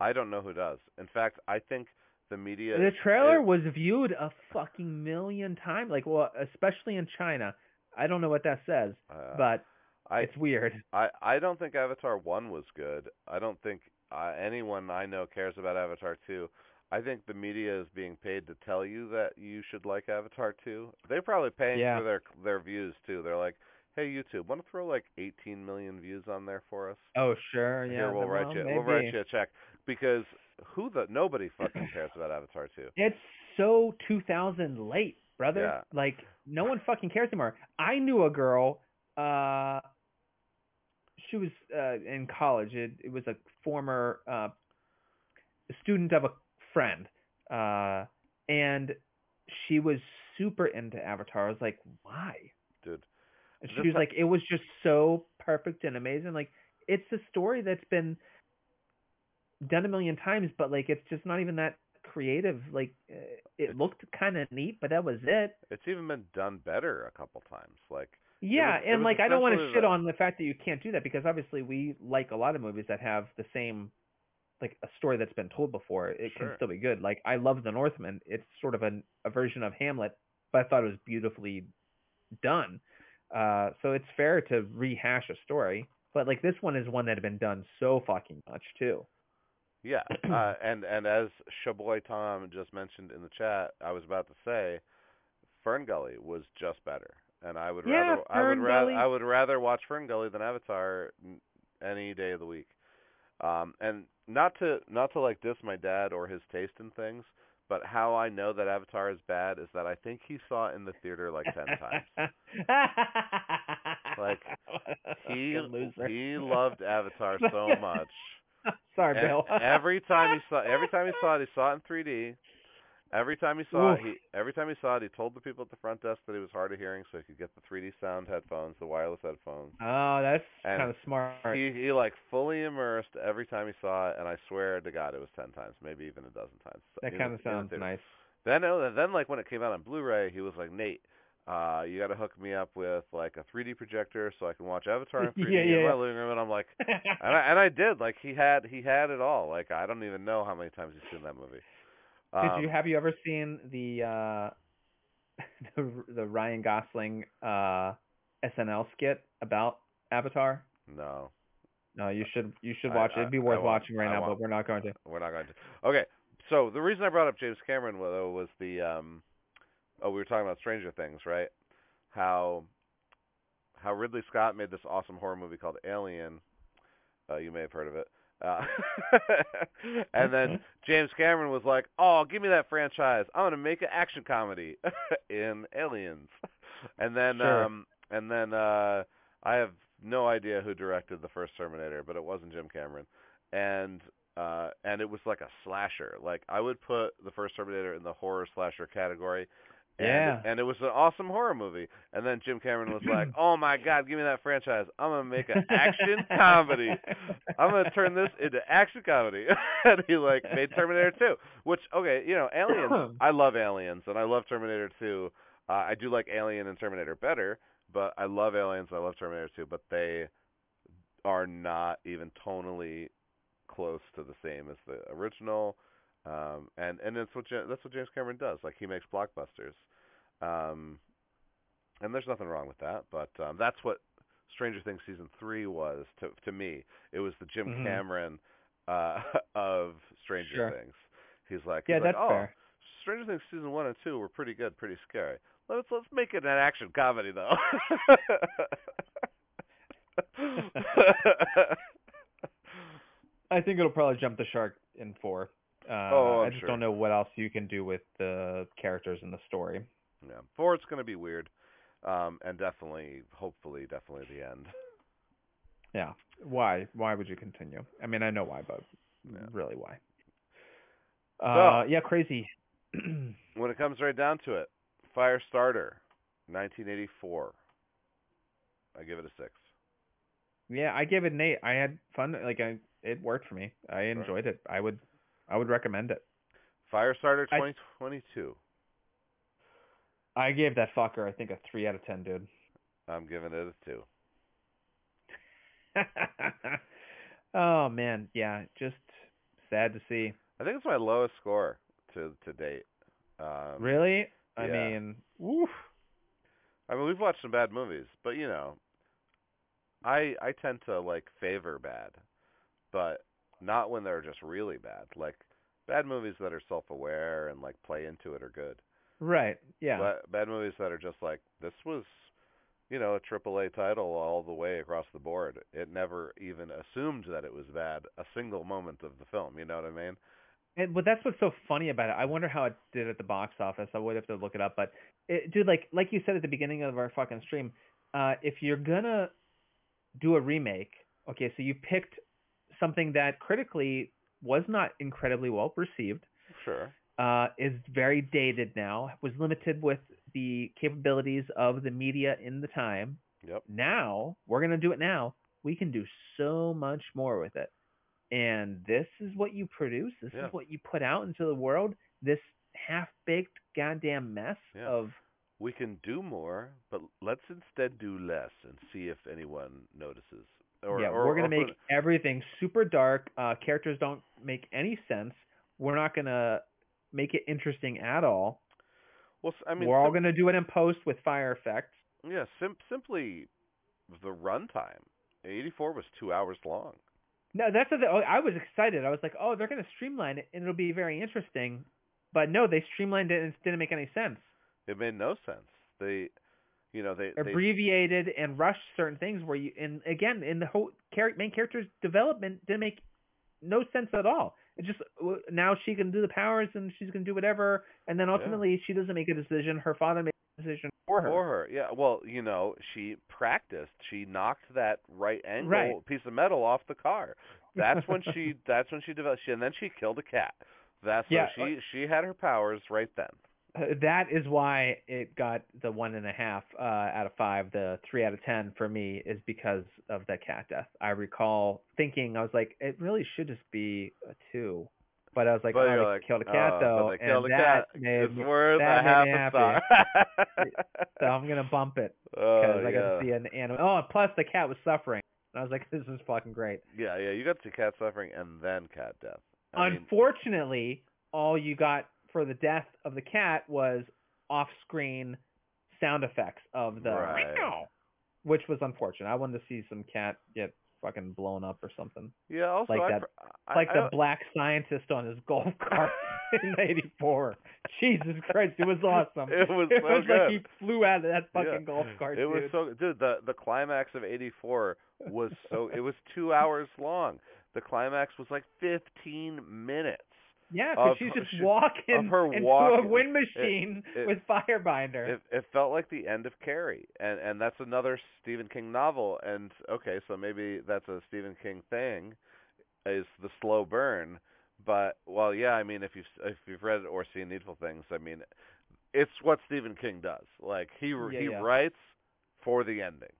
I don't know who does. In fact, I think the media. The trailer is- was viewed a fucking million times. Like, well, especially in China. I don't know what that says, uh, but I it's weird. I I don't think Avatar one was good. I don't think uh, anyone I know cares about Avatar two. I think the media is being paid to tell you that you should like Avatar two. They're probably paying Yeah. for their their views too. They're like, hey YouTube, want to throw like 18 million views on there for us? Oh, sure, yeah. Here we'll write well, you maybe. we'll write you a check because who the nobody fucking cares about Avatar two. It's so 2000 late, brother. Yeah. Like no one fucking cares anymore. I knew a girl. Uh, she was uh in college. It, it was a former uh student of a friend. Uh, and she was super into Avatar. I was like, why? Dude, And she was like, it was just so perfect and amazing. Like, it's a story that's been done a million times, but like, it's just not even that creative. Like, uh, it looked kind of neat, but that was it. it's even been done better a couple times. Like Yeah, was- and like, I don't want to shit on the fact that you can't do that because obviously we like a lot of movies that have the same, like a story that's been told before. It Sure. can still be good. Like, I love The Northman. It's sort of an, a version of Hamlet, but I thought it was beautifully done. Uh, so it's fair to rehash a story, but like this one is one that had been done so fucking much too. Yeah, uh, and and as Shaboy Tom just mentioned in the chat, I was about to say, FernGully was just better, and I would Yeah, rather I would rather I would rather watch FernGully than Avatar any day of the week. Um, and not to not to like diss my dad or his taste in things, but how I know that Avatar is bad is that I think he saw it in the theater like ten times. Like, He he loved Avatar so much Sorry, Bill. every time he saw every time he saw it, he saw it in 3D. Every time he saw Oof. it, he every time he saw it, he told the people at the front desk that he was hard of hearing, so he could get the 3D sound headphones, the wireless headphones. oh, that's kind of smart. He he like fully immersed every time he saw it, and I swear to God, it was ten times, maybe even a dozen times. that kind of sounds nice. Then oh, then like when it came out on Blu-ray, he was like Nate. Uh, you got to hook me up with like a 3D projector so I can watch Avatar in 3D Yeah, in my yeah. living room, and I'm like, and I, and I did. Like he had he had it all. Like I don't even know how many times he's seen that movie. Did Um, you have you ever seen the uh the, the Ryan Gosling uh SNL skit about Avatar? No, No, you should you should watch it. I- It'd be worth watching right I now, but we're not going to. we're not going to. Okay, so the reason I brought up James Cameron though was the um, oh we were talking about Stranger Things, right? How how Ridley Scott made this awesome horror movie called Alien. Uh, you may have heard of it. Uh, and then James Cameron was like, "Oh, give me that franchise. I'm gonna make an action comedy in Aliens." And then, Sure. um, and then uh, I have no idea who directed the first Terminator, but it wasn't Jim Cameron. And uh, and it was like a slasher. Like I would put the first Terminator in the horror slasher category. And, Yeah. and it was an awesome horror movie. And then Jim Cameron was like, "Oh my God, give me that franchise! I'm gonna make an action comedy. I'm gonna turn this into action comedy." and he like made Terminator 2, which okay, you know, Aliens. I love Aliens and I love Terminator 2. Uh, I do like Alien and Terminator better, but I love Aliens. I love Terminator 2, but they are not even tonally close to the same as the original. Um, and and that's what that's what James Cameron does. Like he makes blockbusters. Um, and there's nothing wrong with that, but um, that's what Stranger Things season three was to to me. It was the Jim Mhm. Cameron uh, of Stranger Sure. Things. He's like, yeah, he's like, that's oh, fair. Stranger Things season one and two were pretty good, pretty scary. Let's let's make it an action comedy though. I think it'll probably jump the shark in four. Uh, Oh, I I'm just sure. don't know what else you can do with the characters in the story. Yeah, four it's gonna be weird, um, and definitely, hopefully, definitely the end. Yeah. Why? Why would you continue? I mean, I know why, but Yeah. really why? Uh, yeah, crazy. When it comes right down to it, Firestarter, 1984. I give it a six. yeah, I gave it an eight. I had fun. Like, I it worked for me. I enjoyed it. I would, I would recommend it. Firestarter 2022. I gave that fucker, I think, a three out of ten, dude. I'm giving it a two. oh man, yeah, just sad to see. I think it's my lowest score to to date. Um, really? I yeah. mean, woof. I mean, we've watched some bad movies, but you know, I I tend to like favor bad, but not when they're just really bad. Like bad movies that are self-aware and like play into it are good. Right. Yeah. But bad movies that are just like this was, you know, a triple A title all the way across the board. It never even assumed that it was bad a single moment of the film. You know what I mean? And but that's what's so funny about it. I wonder how it did at the box office. I would have to look it up, but it, dude, like like you said at the beginning of our fucking stream, uh, if you're gonna do a remake, okay, so you picked something that critically was not incredibly well received, Sure. Uh, is very dated now, was limited with the capabilities of the media in the time. Yep. Now we're gonna do it now. We can do so much more with it. And this is what you produce. This Yeah. is what you put out into the world. This half-baked goddamn mess Yeah. of We can do more, but let's instead do less and see if anyone notices. Or, yeah, or, we're gonna or make everything super dark. Uh, characters don't make any sense. We're not gonna make it interesting at all. Well, I mean, we're all gonna do it in post with fire effects. yeah, sim- simply the runtime. 84 was two hours long. No, that's the. Oh, I was excited. I was like, oh, they're gonna streamline it and it'll be very interesting. But no, they streamlined it and it didn't make any sense. It made no sense. They, you know, they, they Abbreviated and rushed certain things where you and again in the whole main character's development didn't make no sense at all. Just now she can do the powers and she's gonna do whatever, and then ultimately she doesn't make a decision. Her father makes a decision for her. for her. Yeah, well, you know, she practiced. She knocked that right angle Right. piece of metal off the car. That's when she. That's when she developed. She, and then she killed a cat. That's Yeah, she. Uh, she had her powers right then. Uh, that is why it got the one and a half uh, out of five. The three out of ten for me is because of the cat death. I recall thinking I was like, it really should just be a two, but I was like, but oh, like, killed a cat oh, though, but they killed and a that cat. made it's worth that a half me a happy. star. so I'm gonna bump it Oh, because I got yeah. to see an animal. Oh, plus the cat was suffering. And I was like, this is fucking great. Yeah, yeah, you got to see cat suffering and then cat death. I mean, Unfortunately, all you got for the death of the cat was off-screen sound effects of the Right. which was unfortunate. I wanted to see some cat get fucking blown up or something, yeah, also like I, that- I, like I the don't- black scientist on his golf cart in '84. Jesus Christ, it was awesome. It was It so was like he flew out of that fucking Yeah. golf cart, It was so dude. The the climax of '84 was so. it was two hours long. The climax was like 15 minutes. Yeah, because she's just she- walking her into a wind machine it- with Firebinder. It it felt like the end of Carrie, and and that's another Stephen King novel. And okay, so maybe that's a Stephen King thing, is the slow burn. But well, yeah, I mean, if you've if you've read or seen Needful Things, I mean, it's what Stephen King does. Like he Yeah, he yeah. writes for the ending.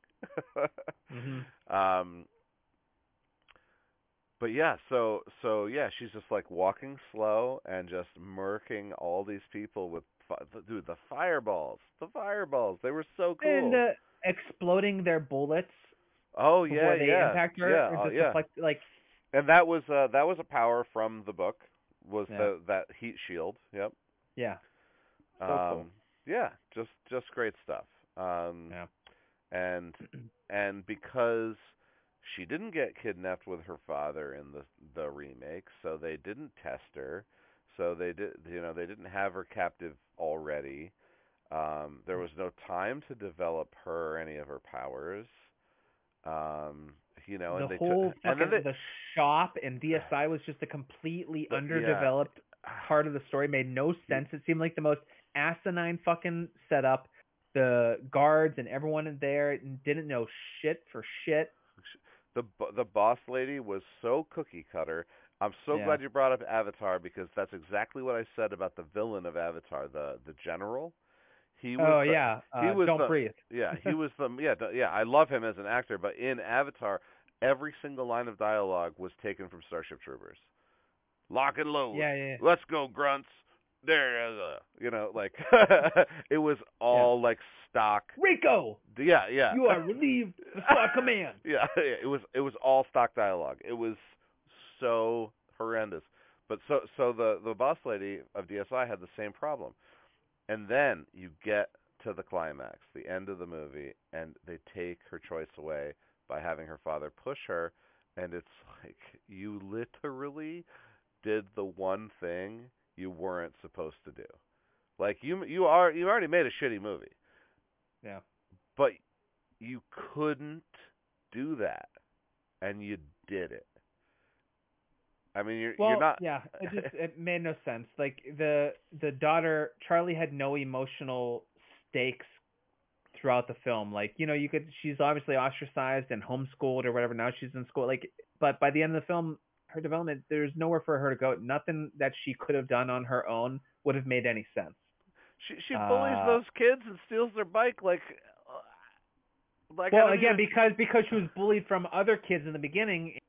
Mhm. Um, but yeah, so so yeah, she's just like walking slow and just murking all these people with fi- dude the fireballs, the fireballs. They were so cool. And uh, exploding their bullets oh before yeah, they yeah, impact her. yeah, uh, yeah. deflect, like And that was uh that was a power from the book was Yeah. the that heat shield. Yep. yeah. So um, cool. Yeah, just just great stuff. Um, Yeah. and and because she didn't get kidnapped with her father in the the remake, so they didn't test her. So they did, you know, they didn't have her captive already. Um, there was no time to develop her or any of her powers. Um, you know, the and they whole took, and fucking they, the shop and DSI was just a completely yeah. underdeveloped part of the story. Made no sense. It seemed like the most asinine fucking setup. The guards and everyone in there didn't know shit for shit. The the boss lady was so cookie cutter. I'm so Yeah. glad you brought up Avatar because that's exactly what I said about the villain of Avatar, the the general. He was Oh the- yeah, he uh, was don't the- breathe. yeah, he was the yeah, yeah, I love him as an actor, but in Avatar, every single line of dialogue was taken from Starship Troopers. Lock and load. Yeah, yeah. yeah. Let's go grunts. There uh, you know, like it was all like stock. Rico, Yeah, yeah. you are relieved of star command. Yeah, yeah, it was it was all stock dialogue. It was so horrendous. But so so the the boss lady of DSI had the same problem. And then you get to the climax, the end of the movie, and they take her choice away by having her father push her and it's like you literally did the one thing you weren't supposed to do. Like you you are you already made a shitty movie. Yeah. But you couldn't do that, and you did it. I mean, you're Well, you're not. yeah, it just it made no sense. Like the the daughter Charlie had no emotional stakes throughout the film. Like you know, you could she's obviously ostracized and homeschooled or whatever. Now she's in school. Like, but by the end of the film, her development there's nowhere for her to go. Nothing that she could have done on her own would have made any sense. She she bullies uh, those kids and steals their bike like. uh, Like well, again, even- because because she was bullied from other kids in the beginning, it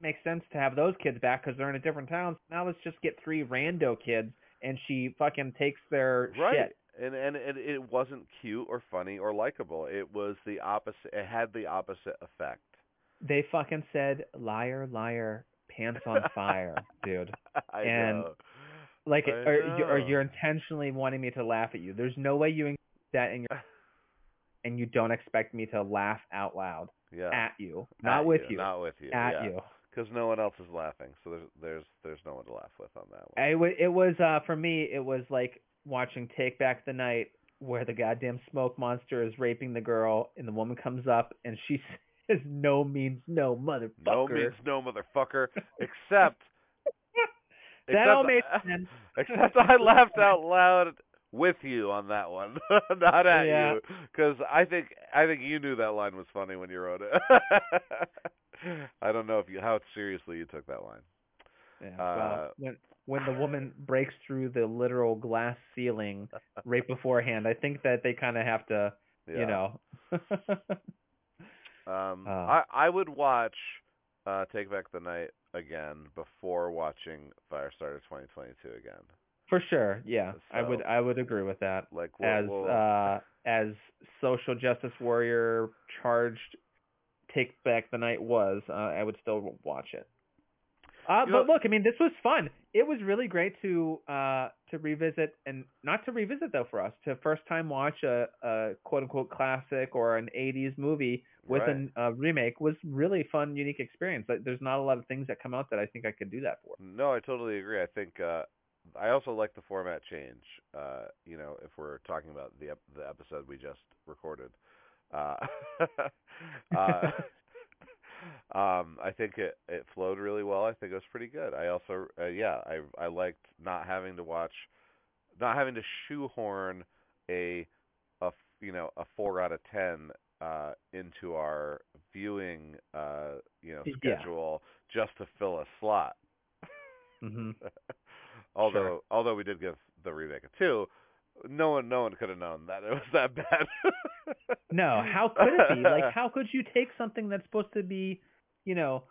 makes sense to have those kids back because they're in a different town. Now let's just get three rando kids, and she fucking takes their right, shit. and and it, it wasn't cute or funny or likable. It was the opposite. It had the opposite effect. They fucking said liar, liar, pants on fire, dude. I And know. Like, I or, or you're intentionally wanting me to laugh at you. There's no way you include that in your, and you don't expect me to laugh out loud yeah. at you, not At with you, Not with you. at yeah. you. Because no one else is laughing, so there's there's there's no one to laugh with on that one. I w- it was uh for me it was like watching Take Back the Night where the goddamn smoke monster is raping the girl and the woman comes up and she says no means no motherfucker. No means no, motherfucker. Except, that except all made sense. Except I laughed out loud with you on that one, not at Yeah. you, because I think I think you knew that line was funny when you wrote it. I don't know if you how seriously you took that line. Yeah. Uh, when when the woman breaks through the literal glass ceiling right beforehand, I think that they kind of have to, Yeah. you know. Um, Uh. I I would watch uh, Take Back the Night again before watching Firestarter 2022 again. For sure, yeah, I would I would agree with that. Like we'll, as we'll- uh as social justice warrior charged take back the night was uh, i would still watch it uh but know- look i mean this was fun it was really great to uh to revisit and not to revisit though for us to first time watch a, a quote unquote classic or an 80s movie with Right. an- a remake was really fun unique experience Like, there's not a lot of things that come out that i think i could do that for No, I totally agree. I think uh I also like the format change. Uh, you know, if we're talking about the ep- the episode we just recorded. Uh, uh um I think it it flowed really well. I think it was pretty good. I also uh, yeah, I I liked not having to watch not having to shoehorn a a f- you know, a 4 out of 10 uh into our viewing uh you know Yeah. schedule just to fill a slot. hmm although Sure. although we did give the remake a two, no one no one could have known that it was that bad. No, how could it be? Like, how could you take something that's supposed to be, you know,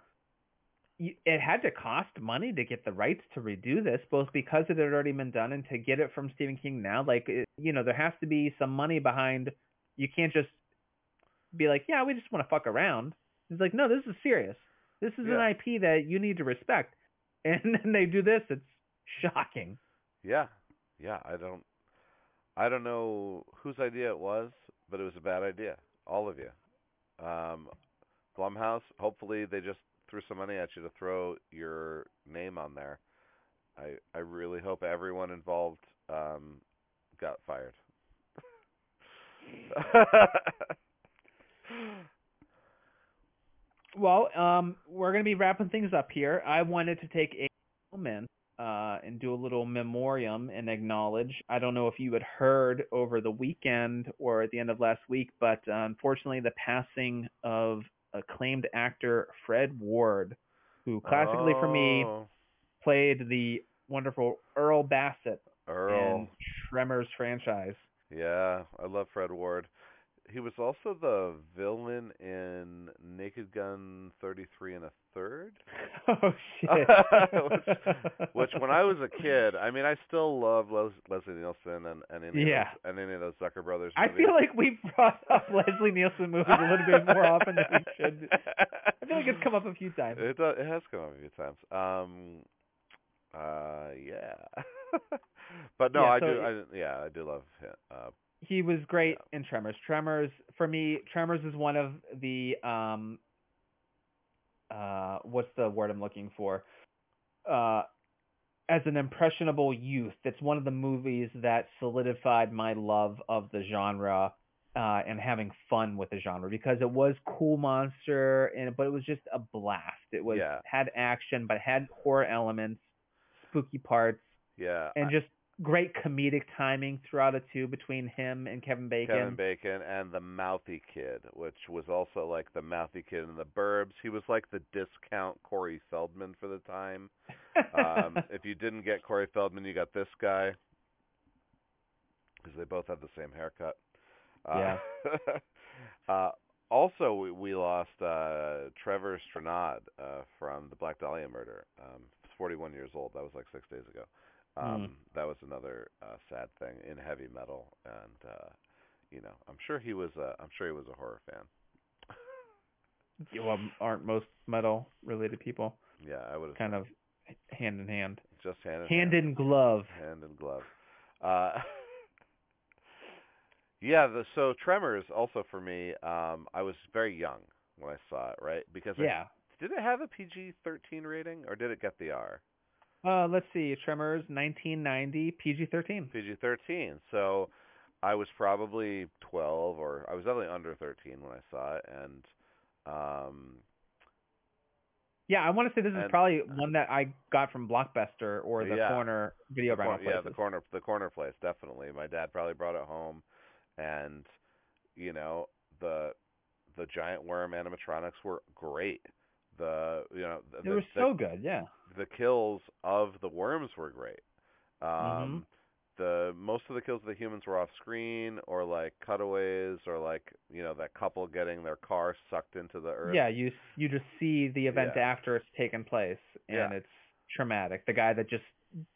it had to cost money to get the rights to redo this, both because it had already been done and to get it from Stephen King now. Like, it, you know, there has to be some money behind. You can't just be like, yeah, we just want to fuck around. It's like, no, this is serious. This is Yeah. an IP that you need to respect. And then they do this. It's shocking. yeah, yeah. I don't I don't know whose idea it was, but it was a bad idea. All of you. Um, Blumhouse. Hopefully they just threw some money at you to throw your name on there. I I really hope everyone involved um, got fired. Well, um, we're going to be wrapping things up here. I wanted to take a moment uh, and do a little memoriam and acknowledge. I don't know if you had heard over the weekend or at the end of last week, but uh, unfortunately, the passing of acclaimed actor Fred Ward, who classically for me Oh, played the wonderful Earl Bassett Earl. in Tremors franchise. Yeah, I love Fred Ward. He was also the villain in Naked Gun 33 and a third. Oh shit! Which- Which, when I was a kid, I mean, I still love Les- Leslie Nielsen and, and any Yeah. of those, and any of those Zucker brothers. I feel like we brought up Leslie Nielsen movies a little bit more often than we should. I feel like it's come up a few times. It does, it has come up a few times. Um, uh, yeah. but no, Yeah, I so do. I, yeah, I do love him. Uh, He was great in Tremors. Tremors for me, Tremors is one of the um uh what's the word I'm looking for? Uh as an impressionable youth, it's one of the movies that solidified my love of the genre uh and having fun with the genre because it was cool monster and but it was just a blast. It was Yeah. had action but had horror elements, spooky parts yeah, and just great comedic timing throughout it too between him and Kevin Bacon. Kevin Bacon and the mouthy kid, which was also like the mouthy kid in the Burbs. He was like the discount Corey Feldman for the time. Um, if you didn't get Corey Feldman, you got this guy because they both have the same haircut. Uh, Yeah. uh, also, we, we lost uh, Trevor Strnad uh, from the Black Dahlia murder. Um, he's 41 years old. That was like six days ago. Um, That was another uh, sad thing in heavy metal, and uh, you know, I'm sure he was. A, I'm sure he was a horror fan. well, aren't most metal related people Yeah, I would have kind of hand in hand, just hand in hand in glove? hand in glove. Uh, yeah, the so Tremors also for me. Um, I was very young when I saw it, right? Because I, Yeah. did it have a PG-13 rating or did it get the R? Uh, let's see, Tremors, 1990, PG-13. PG-13. So I was probably 12 or I was definitely under 13 when I saw it, and um, Yeah, I want to say this is And- probably one that I got from Blockbuster or the Yeah. corner video the cor- rental yeah, the corner the corner place definitely. My dad probably brought it home, and you know the the giant worm animatronics were great. The you know the, They were the, so good, yeah. the kills of the worms were great. Um, Mhm. The most of the kills of the humans were off screen or like cutaways or like you know that couple getting their car sucked into the earth. Yeah, you you just see the event Yeah. after it's taken place, and Yeah. it's traumatic. The guy that just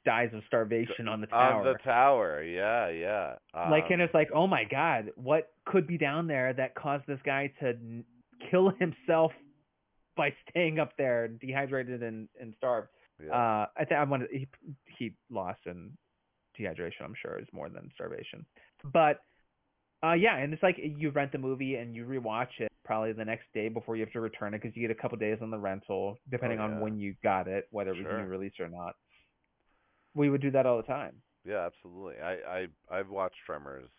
dies of starvation on the tower. On the tower, yeah, yeah. like, and Um, it's like, oh my god, what could be down there that caused this guy to n- kill himself by staying up there, dehydrated and and starved? yeah. Uh, I think I wanted he he lost in dehydration. I'm sure is more than starvation, but uh, yeah, and it's like you rent the movie and you rewatch it probably the next day before you have to return it because you get a couple days on the rental, depending Oh, on when you got it, whether it was Sure. new release or not. We would do that all the time. Yeah, absolutely. I I I've watched Tremors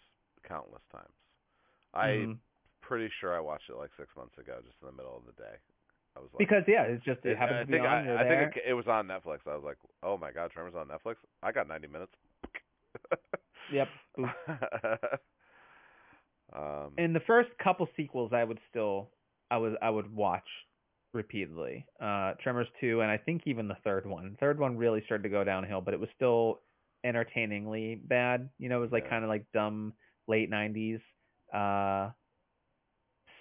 countless times. I'm Mhm. pretty sure I watched it like six months ago, just in the middle of the day. I was like, because yeah, it's just it I happens to be think on. I, I there. think it, it was on Netflix. I was like, oh my god, Tremors on Netflix. I got 90 minutes. Yep. Um, in the first couple sequels I would still I was I would watch repeatedly. Uh Tremors 2 and I think even the third one. Third one really started to go downhill, but it was still entertainingly bad. You know, it was like Yeah. kind of like dumb late 90s uh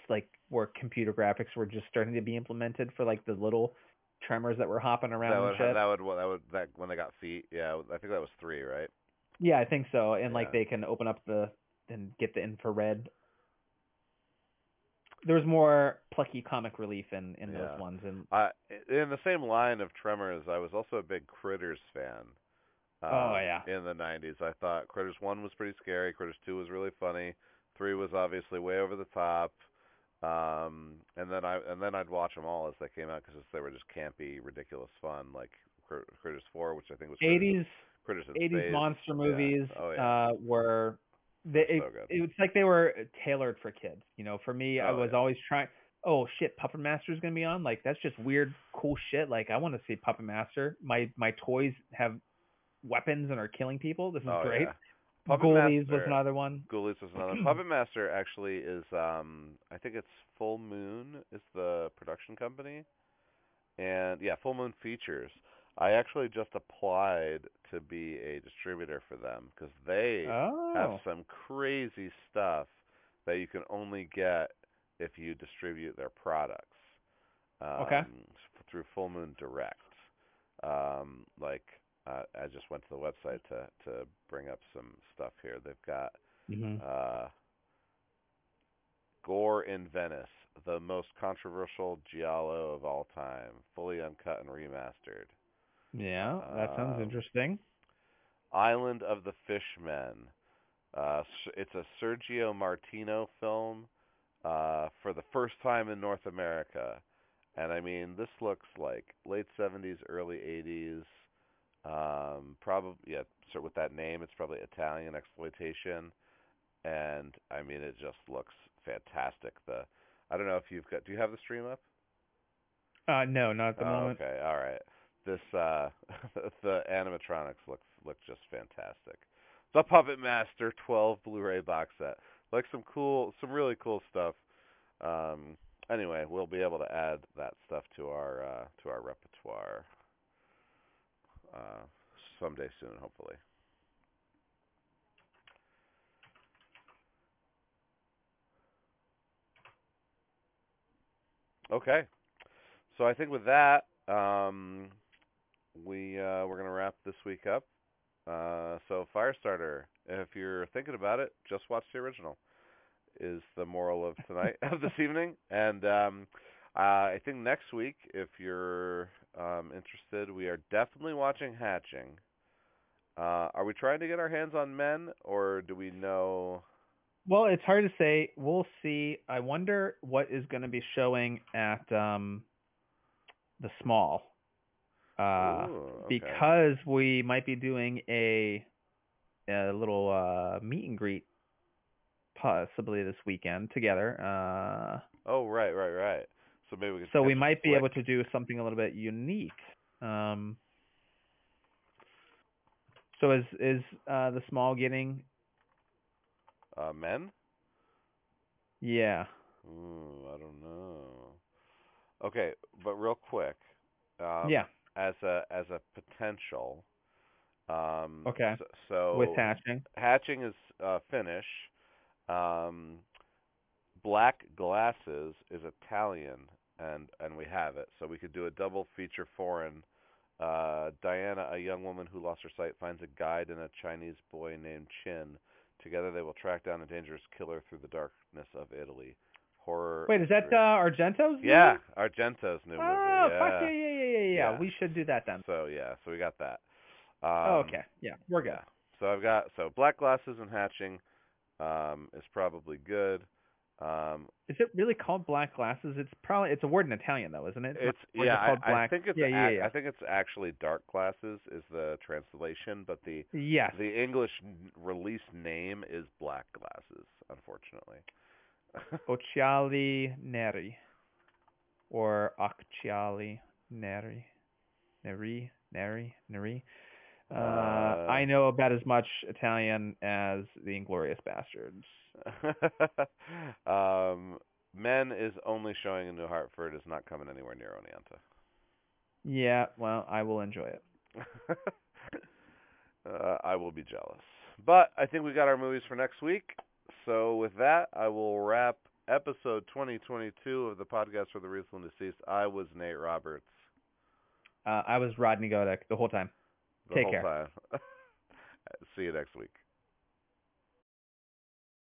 like where computer graphics were just starting to be implemented for like the little tremors that were hopping around that and shit. that would that would that when they got feet. Yeah, I think that was three, right? Yeah, I think so. And like they can open up the and get the infrared. There was more plucky comic relief in in Yeah. those ones, and I in the same line of Tremors, I was also a big Critters fan. Um, Oh, yeah. In the '90s, I thought Critters One was pretty scary. Critters Two was really funny. Three was obviously way over the top. Um, and then I and then I'd watch them all as they came out because they were just campy, ridiculous fun. Like Crit- Critters Four, which I think was eighties Critters eighties monster movies Oh, yeah. uh were they it, So good. it's like they were tailored for kids. You know, for me, I Oh, was yeah. always trying. Oh shit, Puppet Master's gonna be on. Like that's just weird, cool shit. Like I want to see Puppet Master. My my toys have weapons and are killing people. This is oh, great. Puppet Ghoulies was another one. Ghoulies was another. Puppet Master actually is um I think it's Full Moon is the production company. And yeah, Full Moon Features. I actually just applied to be a distributor for them because they Oh. have some crazy stuff that you can only get if you distribute their products. Um, Okay. Through Full Moon Direct. Um, like uh, I just went to the website to to bring up some stuff here. They've got Mhm. uh, Gore in Venice, the most controversial giallo of all time, fully uncut and remastered. Yeah, that sounds Um, interesting. Island of the Fishmen. Uh, it's a Sergio Martino film uh, for the first time in North America, and I mean this looks like late '70s, early '80s. Um, probably yeah, so with that name, it's probably Italian exploitation, and I mean it just looks fantastic. The I don't know if you've got. Do you have the stream up? Uh, no, not at the Oh, moment. Okay, all right. This uh the animatronics look look just fantastic. The Puppet Master 12 Blu-ray box set. Like some cool some really cool stuff. Um anyway, we'll be able to add that stuff to our uh to our repertoire uh someday soon, hopefully. Okay. So I think with that, um, we uh, we're gonna wrap this week up. Uh, so Firestarter, if you're thinking about it, just watch the original. Is the moral of tonight of this evening, and um, uh, I think next week, if you're um, interested, we are definitely watching Hatching. Uh, are we trying to get our hands on men, or do we know? Well, it's hard to say. We'll see. I wonder what is going to be showing at um the small. Uh Ooh, okay. because we might be doing a a little uh meet and greet possibly this weekend together. Uh oh right, right, right. So maybe we so we might be able to do something a little bit unique. Um so is is uh the small getting uh, men. yeah. Ooh, I don't know. Okay, but real quick. Um, yeah. As a as a potential. Um, Okay. So, so With hatching. hatching is uh, Finnish. Um, Black Glasses is Italian, and and we have it. So we could do a double feature foreign. Uh, Diana, a young woman who lost her sight, finds a guide and a Chinese boy named Chin. Together, they will track down a dangerous killer through the darkness of Italy. Horror. Wait, is that uh, Argento's? Yeah. Argento's new movie. Oh, yeah. fuck yeah, yeah, yeah, yeah, yeah. Yeah. We should do that then. So yeah, so we got that. Um, oh, okay. Yeah, we're good. Yeah. So I've got so black glasses and hatching um, is probably good. Um, Is it really called black glasses? It's probably it's a word in Italian though, isn't it? it's yeah, I, I think it's yeah, yeah, yeah. I think it's actually dark glasses is the translation, but the yes. the English release name is black glasses, unfortunately. Occhiali neri or occhiali neri, neri, neri, neri. Uh, I know about as much Italian as the Inglourious Basterds. um, Men is only showing in New Hartford. Is not coming anywhere near Oneonta. Yeah, well, I will enjoy it. uh, I will be jealous. But I think we got our movies for next week. So with that, I will wrap episode 2022 of the podcast for the recently deceased. I was Nate Roberts. Uh, I was Rodney Godek the whole time. The Take whole care. time. See you next week.